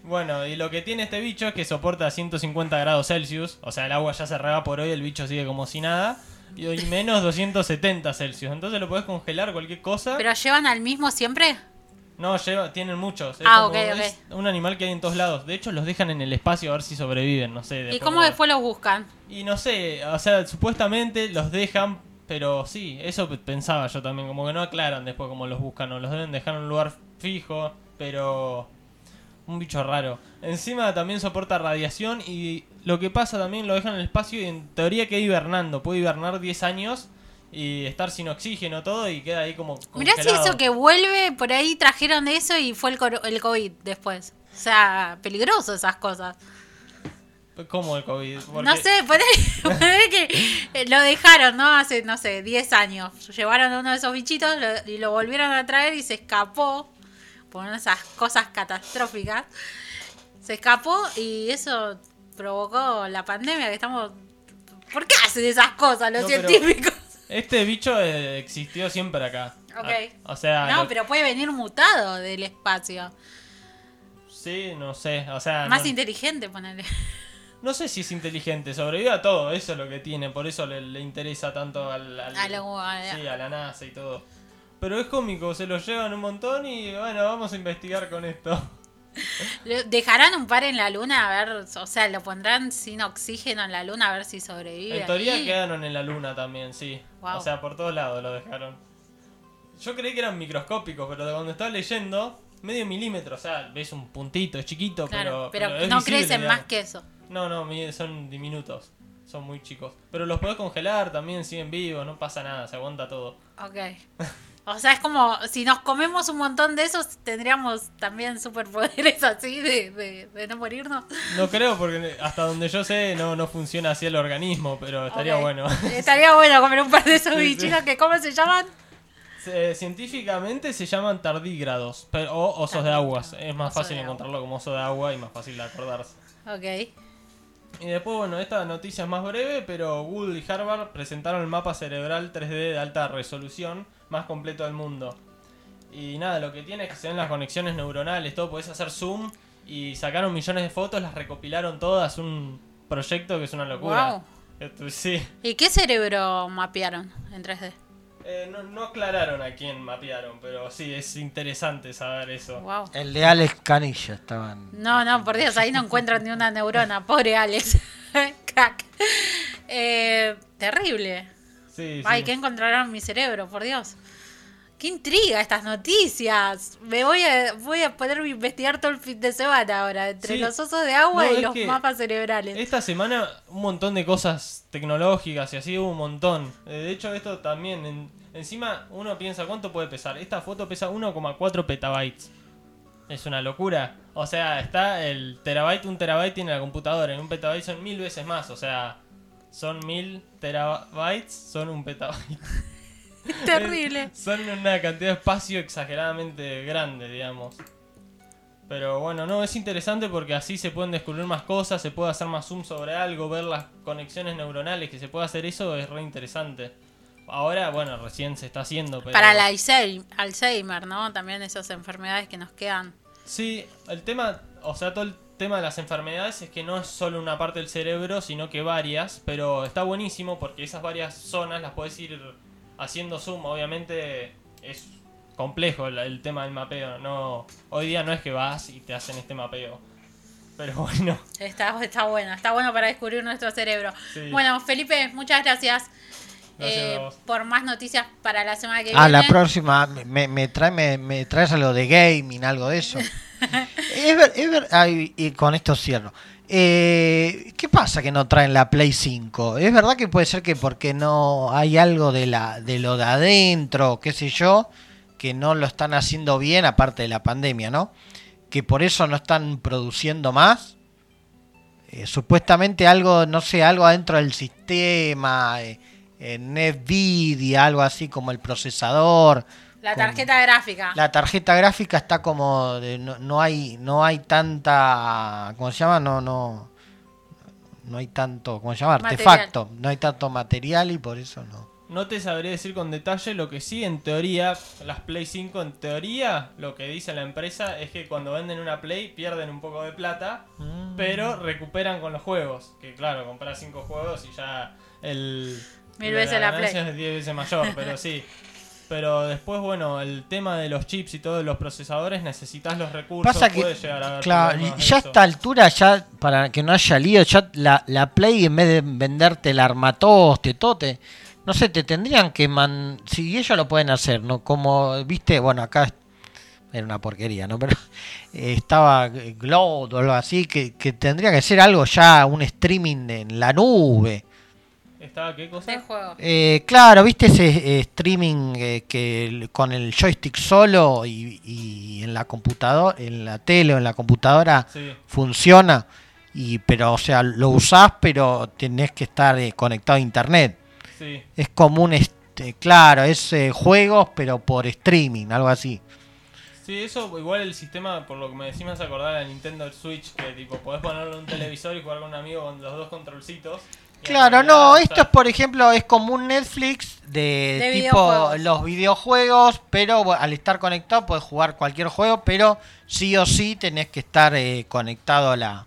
Bueno, y lo que tiene este bicho es que soporta 150 grados Celsius. O sea, el agua ya se por hoy, el bicho sigue como si nada. Y hoy menos 270 Celsius. Entonces lo podés congelar cualquier cosa. ¿Pero llevan al mismo siempre? No, lleva, tienen muchos. Es Ah, como- ok, ok. es un animal que hay en todos lados. De hecho, los dejan en el espacio a ver si sobreviven. No sé. ¿Y cómo después los buscan? Y no sé, o sea, supuestamente los dejan, pero sí, eso pensaba yo también, como que no aclaran después cómo los buscan, o los deben dejar en un lugar fijo, pero un bicho raro. Encima también soporta radiación y lo que pasa también lo dejan en el espacio y en teoría queda hibernando, puede hibernar 10 años y estar sin oxígeno todo y queda ahí como... Mirá si eso que vuelve, por ahí trajeron eso y fue el, el COVID después. O sea, peligroso esas cosas. ¿Cómo el COVID? No sé, ponele, ponele que eh, lo dejaron, ¿no? Hace, no sé, 10 años. Llevaron a uno de esos bichitos lo- y lo volvieron a traer y se escapó por esas cosas catastróficas. Se escapó y eso provocó la pandemia que estamos... ¿Por qué hacen esas cosas los No, científicos? Este bicho eh, existió siempre acá. Ok. Ah, O sea, No, lo- pero puede venir mutado del espacio. sí, no sé, o sea... Más no- inteligente, ponele. No sé si es inteligente, sobrevive a todo, eso es lo que tiene, por eso le, le interesa tanto al, al- A sí, la NASA y todo. Pero es cómico, se lo llevan un montón y bueno, vamos a investigar con esto. ¿Le- ¿Dejarán un par en la luna? A ver, o sea, lo pondrán sin oxígeno en la luna a ver si sobrevive. En teoría quedaron en la luna también, sí. Wow. O sea, por todos lados lo dejaron. Yo creí que eran microscópicos, pero de cuando estaba leyendo, medio milímetro, o sea, ves un puntito, es chiquito, Claro, pero, pero, es no visible, crecen digamos. más que eso. No, no, son diminutos, son muy chicos. Pero los podés congelar, también siguen vivos, no pasa nada, se aguanta todo. Ok. O sea, es como si nos comemos un montón de esos, tendríamos también superpoderes así de, de, de no morirnos. No creo porque hasta donde yo sé no, no funciona así el organismo, pero estaría bueno. Estaría bueno comer un par de esos Sí, sí. bichitos que, ¿cómo se llaman? Se- científicamente se llaman tardígrados pero, o osos de aguas. Es más Oso fácil encontrarlo como oso de agua y más fácil de acordarse. Ok. Y después, bueno, esta noticia es más breve, pero Google y Harvard presentaron el mapa cerebral 3D de alta resolución más completo del mundo. Y nada, lo que tiene es que se ven las conexiones neuronales, todo, podés hacer zoom y sacaron millones de fotos, las recopilaron todas, un proyecto que es una locura. Wow. Esto- sí. ¿Y qué cerebro mapearon en 3D? Eh, no, no aclararon a quién mapearon, pero sí, es interesante saber eso. Wow. El de Alex Canilla estaban. No, no, por Dios, ahí no encuentran ni una neurona. Pobre Alex. Crack. Eh, terrible. Sí, sí. Ay, ¿qué encontrarán en mi cerebro? Por Dios. Qué intriga estas noticias. Me voy a, voy a poder investigar todo el fin de semana ahora. Entre Sí. los osos de agua No, y los mapas cerebrales. Esta semana un montón de cosas tecnológicas y así hubo un montón. Eh, De hecho, esto también. en- encima uno piensa cuánto puede pesar. Esta foto pesa 1,4 petabytes. Es una locura. O sea, está el terabyte, un terabyte tiene la computadora. En un petabyte son mil veces más. O sea, son mil terabytes, son un petabyte. Terrible. Son una cantidad de espacio exageradamente grande, digamos. Pero bueno, no, es interesante porque así se pueden descubrir más cosas, se puede hacer más zoom sobre algo, ver las conexiones neuronales que se puede hacer eso es re interesante. Ahora, bueno, recién se está haciendo, pero... Para Alzheimer, Alzheimer, ¿no? También esas enfermedades que nos quedan. Sí, el tema, o sea, todo el tema de las enfermedades es que no es solo una parte del cerebro, sino que varias, pero está buenísimo porque esas varias zonas las puedes ir haciendo zoom, obviamente es complejo el, el tema del mapeo, no hoy día no es que vas y te hacen este mapeo. Pero bueno, Está, está bueno, está bueno para descubrir nuestro cerebro. Sí. Bueno, Felipe, muchas gracias, Gracias eh, por más noticias para la semana que A viene. la próxima me, me, trae, me, me traes algo de gaming, algo de eso. es ver, es ver- ay, y con esto cierro. Eh, ¿Qué pasa que no traen la Play 5? Es verdad que puede ser que porque no hay algo de, la, de lo de adentro, qué sé yo, que no lo están haciendo bien, aparte de la pandemia, ¿no? Que por eso no están produciendo más. Eh, supuestamente algo, no sé, algo adentro del sistema, eh, NVIDIA, algo así como el procesador. La con- tarjeta gráfica. La tarjeta gráfica está como de- no, no hay no hay tanta ¿cómo se llama? No no no hay tanto ¿cómo se llama? Material. artefacto, no hay tanto material y por eso no. no te sabré decir con detalle lo que sí, en teoría, las Play 5, en teoría, lo que dice la empresa es que cuando venden una Play pierden un poco de plata, pero recuperan con los juegos. Que claro, compras 5 juegos y ya el... Mil veces la Play. ganancia es 10 veces mayor, pero sí. Pero después, bueno, el tema de los chips y todos los procesadores, necesitas los recursos. Pasa que llegar a claro, ya a esta altura ya para que no haya lío, ya la, la Play en vez de venderte el armatoste, todo te no sé, te tendrían que man si ellos lo pueden hacer, no como viste, bueno, acá era una porquería, ¿no? Pero eh, estaba Glow o algo así, que, que tendría que ser algo ya, un streaming en la nube. ¿Estaba qué cosa? de juego. Eh, claro, viste ese eh, streaming eh, que el- con el joystick solo y, y en la computadora, en la tele o en la computadora Sí. funciona. Y pero o sea, lo usás, pero tenés que estar eh, conectado a internet. Sí. Es como un este, claro, es eh, juegos pero por streaming, algo así. Sí, eso igual el sistema, por lo que me decís, me hace acordar al Nintendo Switch, que tipo, podés ponerlo en un televisor y jugar con un amigo con los dos controlcitos. Claro, no, esto es por ejemplo, es como un Netflix de, De tipo videojuegos. los videojuegos, pero bueno, al estar conectado puedes jugar cualquier juego, pero sí o sí tenés que estar eh, conectado a la,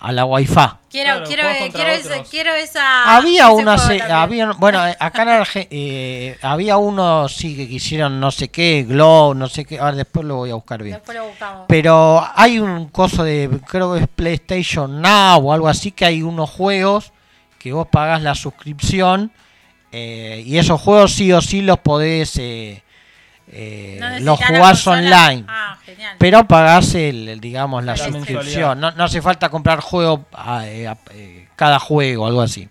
a la Wi-Fi. Quiero, Claro, quiero, quiero, otros. quiero esa. había una, se- había, bueno, acá en Arge- eh, había uno sí que quisieron no sé qué, Glow, no sé qué, ahora después lo voy a buscar bien. Después lo buscamos. Pero hay un coso de, creo que es PlayStation Now o algo así, que hay unos juegos que vos pagás la suscripción eh, y esos juegos sí o sí los podés, eh, eh, No los jugás online. Ah. Pero pagás el, el, digamos la La suscripción. No, no hace falta comprar juego a- eh, a- eh, cada juego, algo así.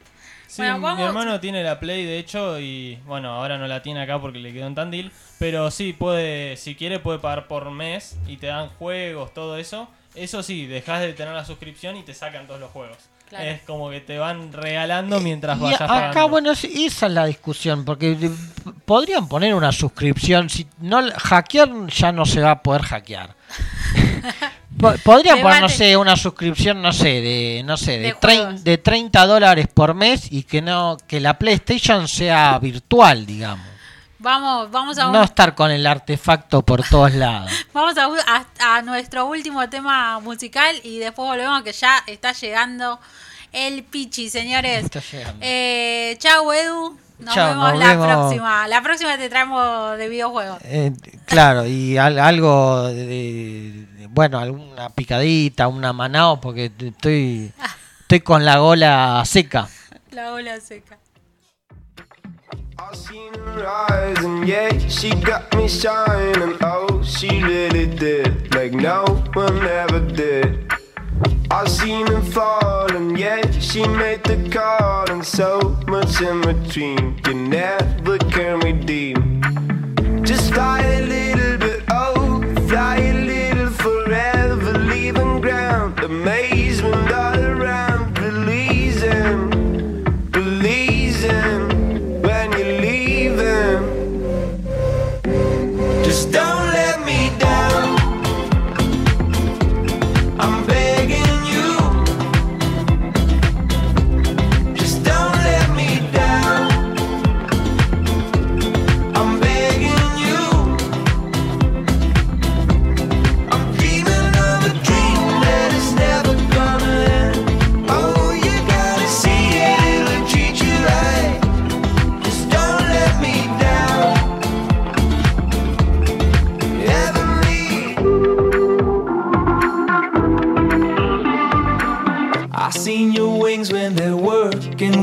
Sí, Bueno, mi hermano tiene la Play, de hecho, y bueno, ahora no la tiene acá porque le quedó en Tandil. Pero sí, puede, si quiere, puede pagar por mes y te dan juegos, todo eso. Eso sí, dejas de tener la suscripción y te sacan todos los juegos. Claro. Es como que te van regalando mientras Y vayas acá, pagando. bueno, es- esa es la discusión, porque eh, podrían poner una suscripción. Si no hackear, ya no se va a poder hackear. Po- Podrían poner, no sé, una suscripción, no sé, de no sé, de, De de 30 dólares por mes y que no que la PlayStation sea virtual, digamos. Vamos, vamos a un- No estar con el artefacto por todos lados. Vamos a, a- a nuestro último tema musical y después volvemos que ya está llegando el Pichi, señores. Está llegando. Eh, chau, Edu. Nos vemos nos la vemos. próxima. La próxima te traemos de videojuegos. Eh, claro, y al- algo de, de- bueno, alguna picadita, una manao, porque estoy estoy con la gola seca. La ola seca. I seen her rise and yeah, she got me shining. Oh, she really did, like no one ever did. I seen her fall and yeah, she made the call and so much in between. You never can redeem. Just fly a little bit, oh, fly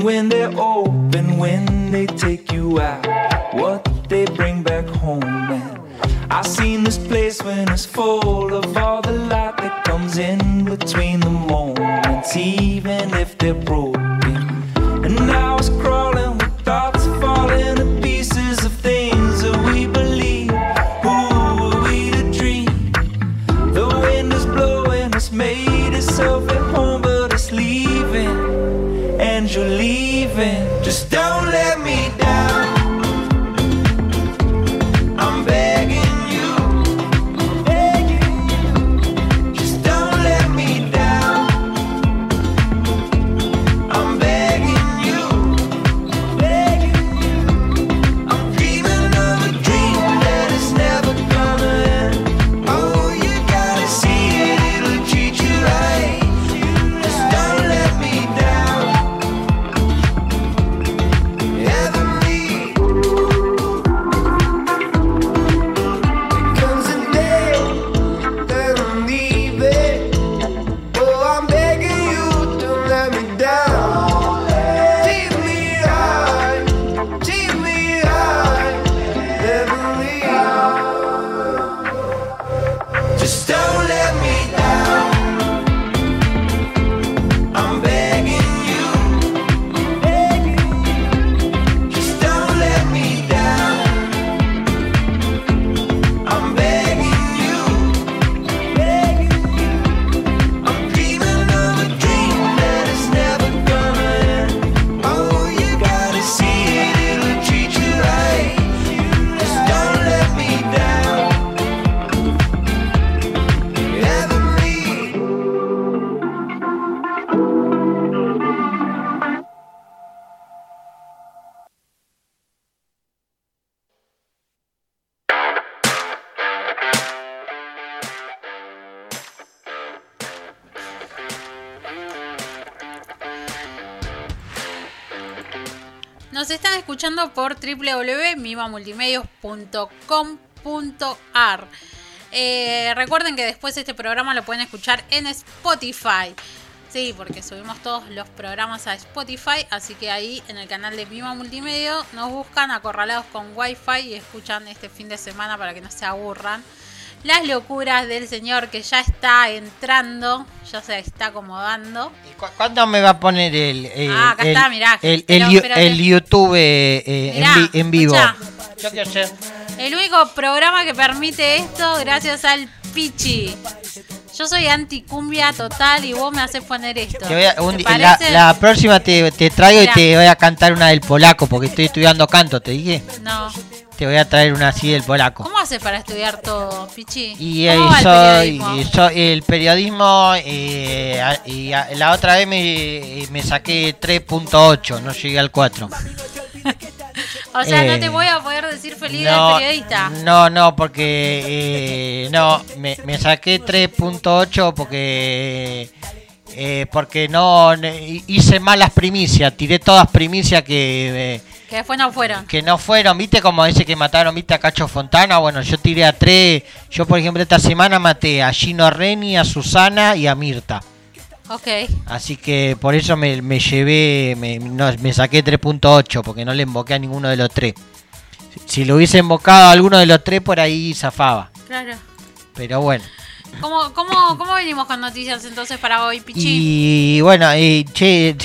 when the escuchando por www.mimamultimedios.com.ar. Eh, recuerden que después este programa lo pueden escuchar en Spotify. Sí, porque subimos todos los programas a Spotify, así que ahí en el canal de Mima Multimedia nos buscan acorralados con Wi-Fi y escuchan este fin de semana para que no se aburran. Las locuras del señor que ya está entrando, ya se está acomodando. ¿Y cu- ¿Cuándo me va a poner el, eh, Ah, acá el, está, mirá. el, el, el YouTube eh, en, Mirá, vi- en vivo? escuchá. Yo qué sé. El único programa que permite esto gracias al Pichi. Yo soy anticumbia total y vos me haces poner esto. Te voy a- un ¿Te di- la, próxima te, te traigo Mirá. y te voy a cantar una del polaco porque estoy estudiando canto, te dije. No. Te voy a traer una así del polaco. ¿Cómo haces para estudiar todo, Pichi? Y ¿Cómo eh, va el periodismo? y soy- el periodismo eh, a- y a- la otra vez me, me saqué 3.8, no llegué al 4. O sea, no eh, te voy a poder decir feliz del No, periodista. no, no, porque eh, no, me, me saqué 3.8 porque eh, porque no hice malas primicias, tiré todas primicias que eh, Que después no fueron. que no fueron, viste como ese que mataron, viste a Cacho Fontana, bueno, yo tiré a tres, yo por ejemplo esta semana maté a Gino Reni, a Susana y a Mirta. Ok. Así que por eso me, me llevé, me, no, me saqué 3.8, porque no le invoqué a ninguno de los tres. Si, si lo hubiese invocado a alguno de los tres, por ahí zafaba. Claro. Pero bueno. ¿Cómo, cómo, ¿Cómo venimos con noticias entonces para hoy, Pichi? Y bueno, eh, che,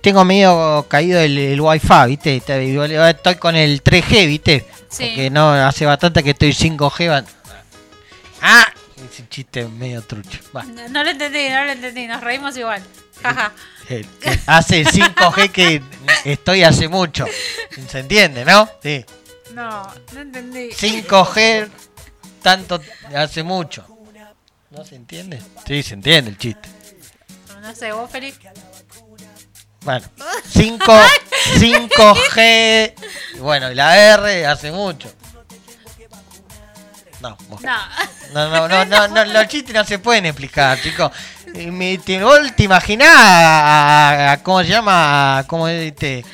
tengo medio caído el, el wifi, ¿viste? Estoy con el 3G, ¿viste? Sí. Porque no, hace bastante que estoy 5G. va- ¡Ah! Ese chiste medio trucho. Va. No, no lo entendí, no lo entendí. Nos reímos igual. Jaja. El- el- hace 5G que estoy hace mucho. ¿Se entiende, no? Sí. No, no entendí. 5G tanto hace mucho. ¿No se entiende? Sí, se entiende el chiste. No sé, vos, Felipe. Bueno, 5, 5G. Bueno, y la R hace mucho. No, vos- No. no, no, no, no, no, los chistes no se pueden explicar, chicos. Me- te, vos te imaginás a, a- a- ¿cómo se llama? A- ¿Cómo es este?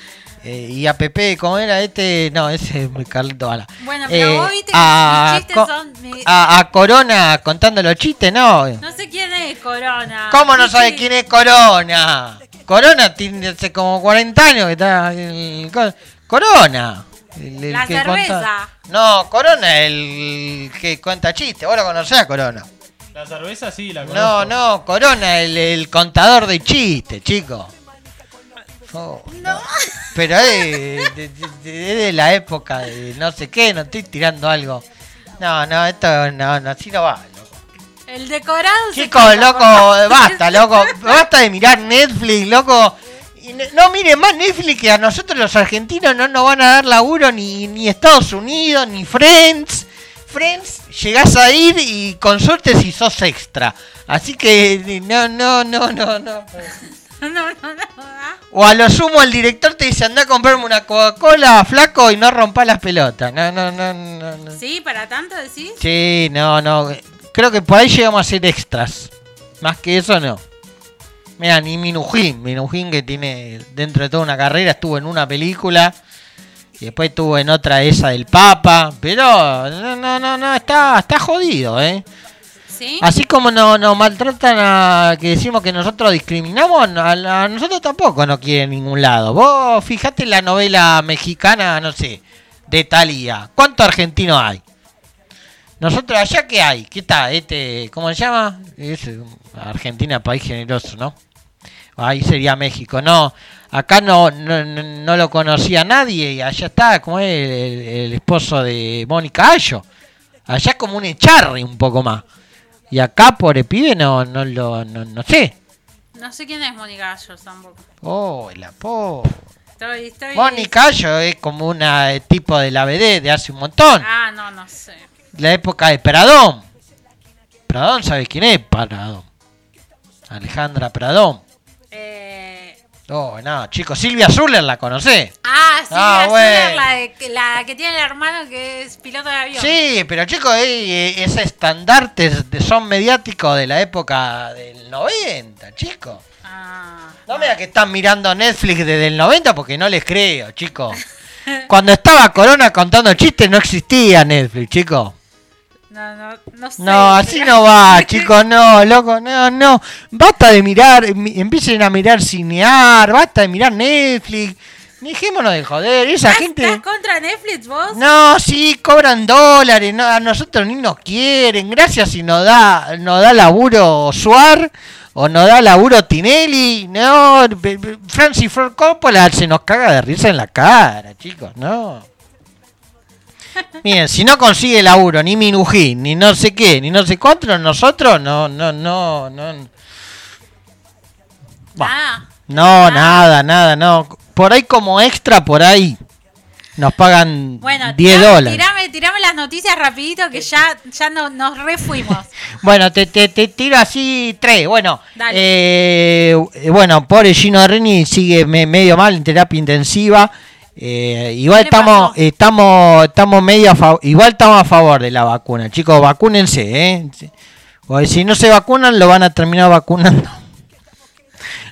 Eh, y a Pepe, ¿cómo era este? No, ese es muy Carlito Bala. Bueno, pero Eh, vos viste que a, mis chistes co- son. mi- a, a Corona contando los chistes, no. No sé quién es Corona. ¿Cómo no Pichi. sabe quién es Corona? Corona tiene hace como 40 años que está. el co- Corona. el- el La que cerveza. cuenta- No, Corona el que cuenta chistes. Vos lo conocés a Corona. La cerveza sí, la No, conozco. no, Corona, el, el contador de chistes, chico. No. Pero es de, de- de- es de la época de no sé qué, no estoy tirando algo. No, no, esto no, no, así no va. loco. El decorado Chicos, loco, por- basta, loco. Basta de mirar Netflix, loco. Y no miren más Netflix que a nosotros los argentinos no nos van a dar laburo ni, ni Estados Unidos, ni Friends. Friends, llegás a ir y con suerte si sos extra. Así que no, no, no, no, no. No, no, no. ¿ah? O a lo sumo el director te dice anda a comprarme una Coca-Cola, flaco, y no rompa las pelotas. No, no, no, no, no. ¿Sí? ¿Para tanto decís? Sí, no, no. Creo que por ahí llegamos a ser extras. Más que eso, no. Mira, ni Minujín. Minujín que tiene dentro de toda una carrera, estuvo en una película. Y después estuvo en otra esa del Papa. Pero, no, no, no, no está, está jodido, ¿eh? ¿Sí? Así como nos no maltratan a que decimos que nosotros discriminamos, a, nosotros tampoco nos quieren en ningún lado. Vos fijate la novela mexicana, no sé, de Talía. ¿Cuántos argentinos hay? Nosotros allá qué hay? ¿Qué está? Este, ¿cómo se llama? Eh, Argentina, país generoso, ¿no? Ahí sería México. No, acá no, no, no- lo conocía nadie y allá está, como es el- el esposo de Mónica Ayo. Allá es como un echarre un poco más. Y acá por el pibe no, no lo, no, no sé. No sé quién es Mónica Gallos tampoco. Oh, la po. Estoy, estoy... Mónica es como una eh, tipo de la BD de hace un montón. Ah, no, no sé. La época de Pradón. Pradón, ¿sabes quién es Pradón? Alejandra Pradón. Oh, no, chicos, Silvia Zuller la conocé. Ah, sí, Ah, la, bueno. Zuller, la, de- la que tiene el hermano que es piloto de avión. Sí, pero chicos, eh, ese estandartes de son mediáticos de la época del 90, chicos. Ah, No me digas que están mirando Netflix desde el 90 porque no les creo, chicos. Cuando estaba Corona contando chistes no existía Netflix, chicos. No, no, no sé. No, así no va, chicos, no, loco, no, no. Basta de mirar, mi- empiecen a mirar cinear, basta de mirar Netflix. Dejémonos de joder, esa ¿Estás- gente... ¿Estás contra Netflix vos? No, sí, cobran dólares, no, a nosotros ni nos quieren, gracias si nos da, nos da laburo Suar o nos da laburo Tinelli, no, Francis Ford Coppola se nos caga de risa en la cara, chicos, no. Miren, si no consigue laburo, ni Minujín, ni no sé qué, ni no sé cuánto, nosotros no, no, no, no. Bah. Ah, No, nada, nada, no. Por ahí como extra, por ahí nos pagan bueno, 10 tirame, dólares. Tirame, tirame las noticias rapidito que ya, ya no, nos refuimos. Bueno, te, te, te tiro así tres. Bueno, eh, bueno, pobre Gino Reni sigue me- medio mal en terapia intensiva. Eh, igual ¿Qué le estamos, pasó? estamos, estamos medio a favor, igual estamos a favor de la vacuna, chicos, vacúnense, eh. Porque si no se vacunan, lo van a terminar vacunando.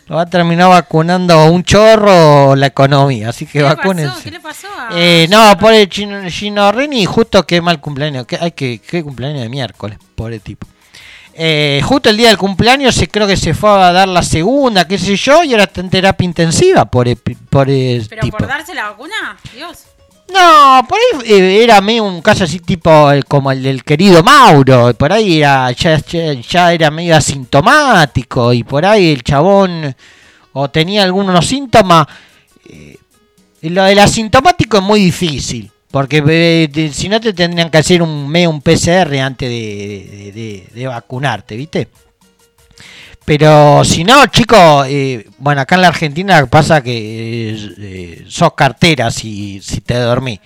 Lo va a terminar vacunando un chorro o la economía, así que ¿Qué le pasó? ¿Qué le pasó a Eh, no, por el Gino, Gino Reni, justo que mal cumpleaños. Que, ay, que, qué cumpleaños de miércoles, pobre tipo. Eh, justo el día del cumpleaños se creo que se fue a dar la segunda, qué sé yo, y ahora está en terapia intensiva por el, por el ¿Pero tipo. por darse la vacuna? Dios. No, por ahí eh, era medio un caso así tipo eh, como el del querido Mauro, por ahí era, ya, ya, ya era medio asintomático y por ahí el chabón o tenía algunos síntomas. eh, lo del asintomático es muy difícil, porque eh, si no te tendrían que hacer un un PCR antes de, de- vacunarte, ¿viste? Pero si no, chicos, eh, bueno, acá en la Argentina pasa que eh, eh, sos cartera si, si te dormís.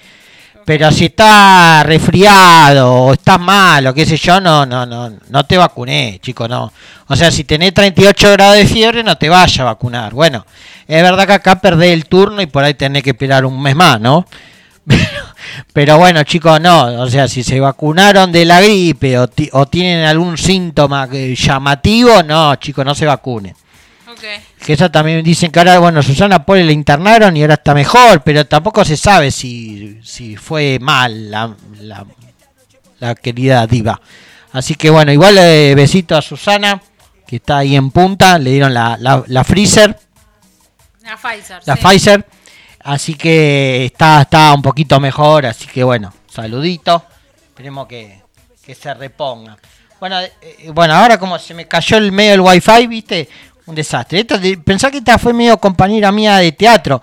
Pero si estás resfriado o estás mal o qué sé yo, no, no, no, no te vacuné, chicos, no. O sea, si tenés 38 grados de fiebre, no te vayas a vacunar. Bueno, es verdad que acá perdés el turno y por ahí tenés que esperar un mes más, ¿no? Pero, bueno, chicos, no. O sea, si se vacunaron de la gripe o, ti- o tienen algún síntoma que- llamativo, no, chicos, no se vacunen. Ok. Que eso también dicen que ahora, bueno, Susana Pole le internaron y ahora está mejor, pero tampoco se sabe si, si fue mal la, la, la querida diva. Así que bueno, igual eh, besito a Susana, que está ahí en punta, le dieron la, la, la freezer, La Pfizer. la sí. Pfizer. Así que está, está un poquito mejor, así que bueno, saludito. Esperemos que, que se reponga. Bueno, eh, eh, bueno, ahora como se me cayó el medio del wifi, viste, un desastre. Esta, pensá que esta fue medio compañera mía de teatro.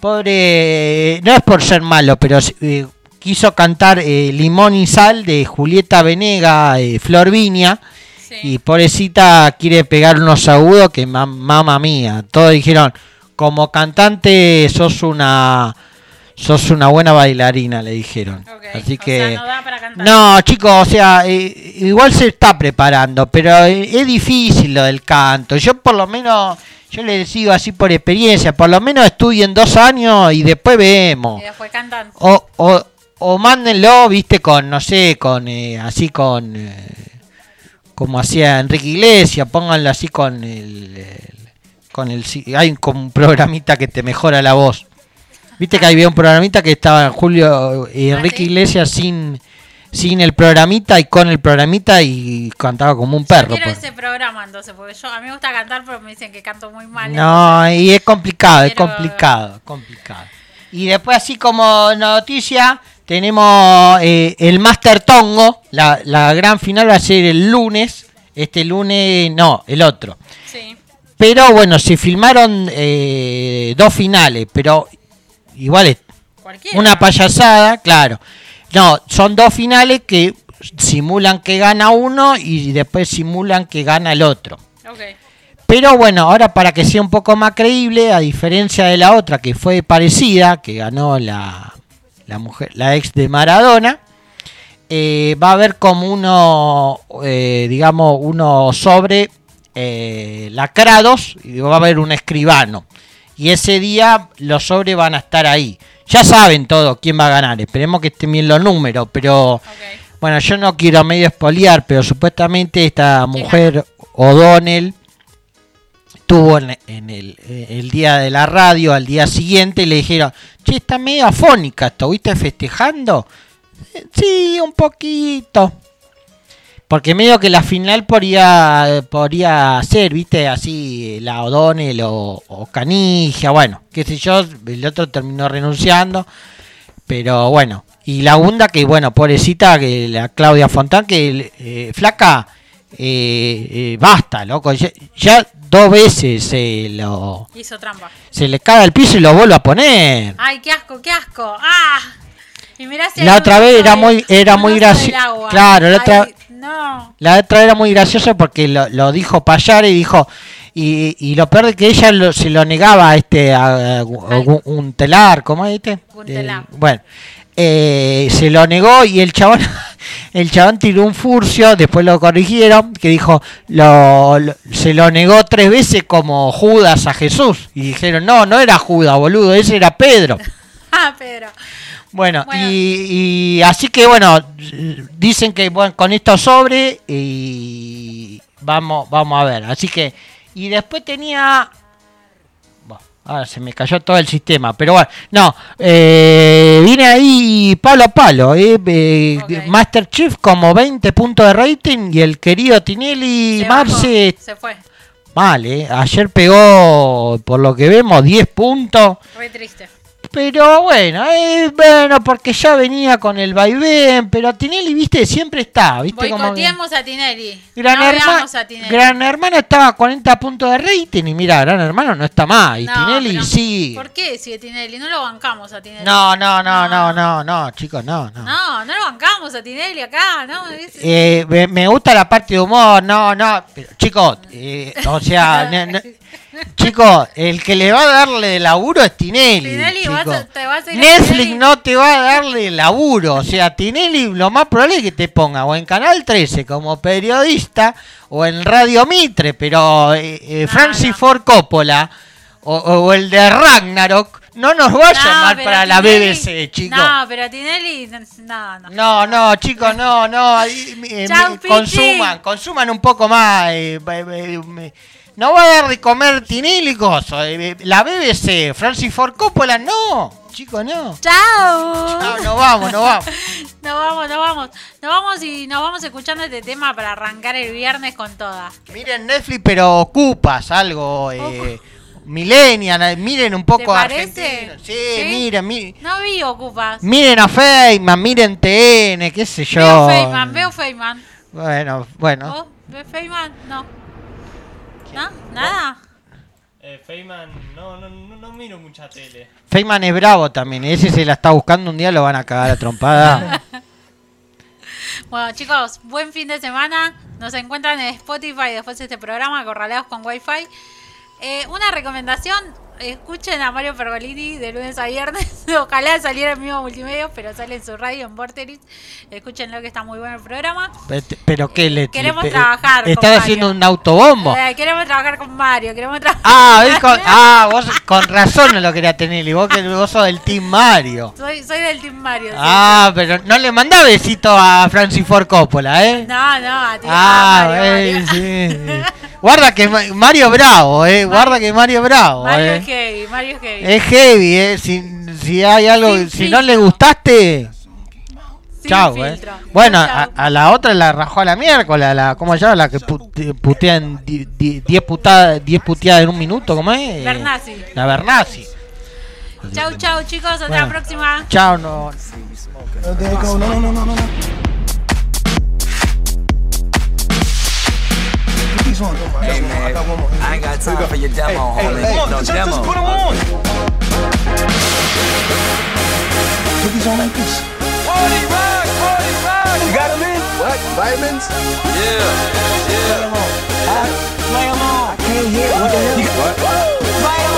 Pobre, no es por ser malo, pero eh, quiso cantar eh, Limón y Sal de Julieta Venega, eh, Flor Viña. Sí. Y pobrecita quiere pegar unos agudos que ma- mamá mía. Todos dijeron, como cantante sos una sos una buena bailarina, le dijeron. Así o que sea, no da para cantar. no, chicos, o sea, eh, igual se está preparando, pero eh, es difícil lo del canto. Yo por lo menos, yo les digo así por experiencia, por lo menos estudien dos años y después vemos. Y después cantan. O, o, o mándenlo, viste, con, no sé, con, eh, así con, eh, como hacía Enrique Iglesias, pónganlo así con el, el- con el, si- hay como un programita que te mejora la voz. Viste que había un programita que estaba Julio y ¿Ah, Enrique? Iglesias sin, sin el programita y con el programita y cantaba como un Yo perro. quiero pues. ese programa entonces, porque yo a mí me gusta cantar, pero me dicen que canto muy mal. No, y es complicado, es complicado, complicado. Y después así como noticia, tenemos eh, el Master Tongo, la, la gran final va a ser el lunes, este lunes, no, el otro. Sí. Pero bueno, se filmaron eh, dos finales, pero igual es Cualquiera. una payasada, claro. No, son dos finales que simulan que gana uno y después simulan que gana el otro. Pero bueno, ahora para que sea un poco más creíble, a diferencia de la otra que fue parecida, que ganó la, la mujer, la ex de Maradona, eh, va a haber como uno, eh, digamos, uno sobre eh, lacrados y va a haber un escribano. Y ese día los sobres van a estar ahí. Ya saben todo quién va a ganar. Esperemos que estén bien los números, pero bueno, yo no quiero medio espoliar, pero supuestamente esta mujer O'Donnell estuvo en, en el, eh, el día de la radio al día siguiente y le dijeron, che, está medio afónica, ¿estuviste festejando? "Eh, Sí, un poquito. Porque medio que la final podría, podría ser, viste, así, la O'Donnell o, o Canigia, bueno, qué sé yo, el otro terminó renunciando. Pero bueno, y la segunda que bueno, pobrecita, que la Claudia Fontán, que eh, flaca, eh, eh, basta, loco, ya, ya dos veces se lo Hizo trampa. se le cae al piso y lo vuelve a poner. Ay, qué asco, qué asco. ¡Ah! Y mirá si La otra un vez era muy- era un muy oso graci- del agua. Claro, la otra- Ay, no. La otra era muy graciosa porque lo, lo dijo Payar y dijo y, y lo peor de que ella lo- se lo negaba a este a, a- un, un telar, ¿cómo es este? Guntelar. Eh, bueno, eh, se lo negó y el chabón el chabón tiró un furcio, después lo corrigieron, que dijo lo, lo- se lo negó tres veces como Judas a Jesús y dijeron no, no era Judas, boludo, ese era Pedro. Ah, Pedro. Bueno, Bueno. Y, y así que bueno, dicen que bueno, con esto sobre y vamos, vamos a ver. Así que, y después tenía... Bueno, ahora se me cayó todo el sistema, pero bueno, no, eh, viene ahí palo a palo, eh, eh, Ok. Masterchef como 20 puntos de rating y el querido Tinelli Se Marce Se fue. mal, eh, ayer pegó, por lo que vemos, 10 puntos. Re triste. Pero bueno, eh, bueno, porque ya venía con el vaivén, pero Tinelli, viste, siempre está, viste como que- a Tinelli. Gran, no Herma- veamos a Tinelli. Gran Hermano estaba a 40 puntos de rating y mira, Gran Hermano no está más, y No, Tinelli sí. ¿Por qué sigue Tinelli? No lo bancamos a Tinelli. No, no, no, no, no, no, chicos, no, no. No, no lo bancamos a Tinelli acá, ¿no? Eh, me, gusta la parte de humor, no, no, pero, chicos, eh, o sea, chicos, el que le va a darle laburo es Tinelli. Tinelli vas a- te vas a ir a Netflix Tinelli. no te va a darle laburo, o sea, Tinelli lo más probable es que te ponga o en Canal 13 como periodista o en Radio Mitre, pero eh, eh, Francis no. Ford Coppola o, o el de Ragnarok no nos va a No, llamar para la BBC, chicos. No, pero Tinelli, no, no. No, no, chicos, no, no. ahí, eh, me- consuman, consuman un poco más. eh, eh, me- no va a dar de comer eh, la BBC, Francis Ford Coppola, no. Chicos, no. ¡Chao! No, no vamos, no vamos. Nos vamos, nos vamos. Nos vamos y nos vamos escuchando este tema para arrancar el viernes con toda. Miren Netflix, pero ocupas algo. eh, Millennial, eh, miren un poco ¿Te a parece? Argentina. Sí, ¿Sí? miren, miren. No vi Ocupas. Miren a Feynman, miren TN, qué sé yo. Veo Feynman, veo Feynman. Bueno, bueno. ¿Vos ves Feynman? No. ¿No? ¿Nada? Eh, Feynman, no, no, no, no miro mucha tele. Feynman es bravo también. Ese se la está buscando un día, lo van a cagar a trompada. Bueno, chicos, buen fin de semana. Nos encuentran en Spotify después de este programa, Corraleados con Wi-Fi. Eh, una recomendación: escuchen a Mario Pergolini de lunes a viernes. Ojalá saliera en mismo multimedia, pero sale en su radio en Vorterix. Escúchenlo que está muy bueno el programa. Este, Pero qué le Queremos le- trabajar con Estás Mario. haciendo un autobombo. Eh, queremos trabajar con Mario, queremos trabajar. Ah. Con, ah, vos con razón no lo quería tener. Y vos que vos sos del Team Mario. Soy, soy del Team Mario. sí. Ah, pero no le mandá besito a Francis Ford Coppola, ¿eh? No, no, a ti. Ah, Mario, eh, Mario. sí, sí. Guarda que Ma- Mario Bravo, eh. Guarda que Mario Bravo, eh. Es heavy, Mario es heavy. Es heavy, eh. Si, si hay algo, Sin si no le gustaste, Sin chao, eh. filtro. Bueno, Chau. a, a la otra la rajó a la miércoles, a la, ¿cómo se llama? La que pu- putean 10 putadas, 10 puteadas en un minuto, ¿cómo es? Bernasi. La Bernasi. Chau, chau, chicos. Hasta Bueno. la próxima. Chao, no. These ones. Hey, man. I, got one more. I ain't got time go. for your demo, hey, homie. Hey, hey, on, no just, demo. Just put them on. Put these on like this. Party rock, party rock. You got them in? What? Vitamins? Yeah. Yeah. Play them on. I, play them on. I can't hear what the hell. What?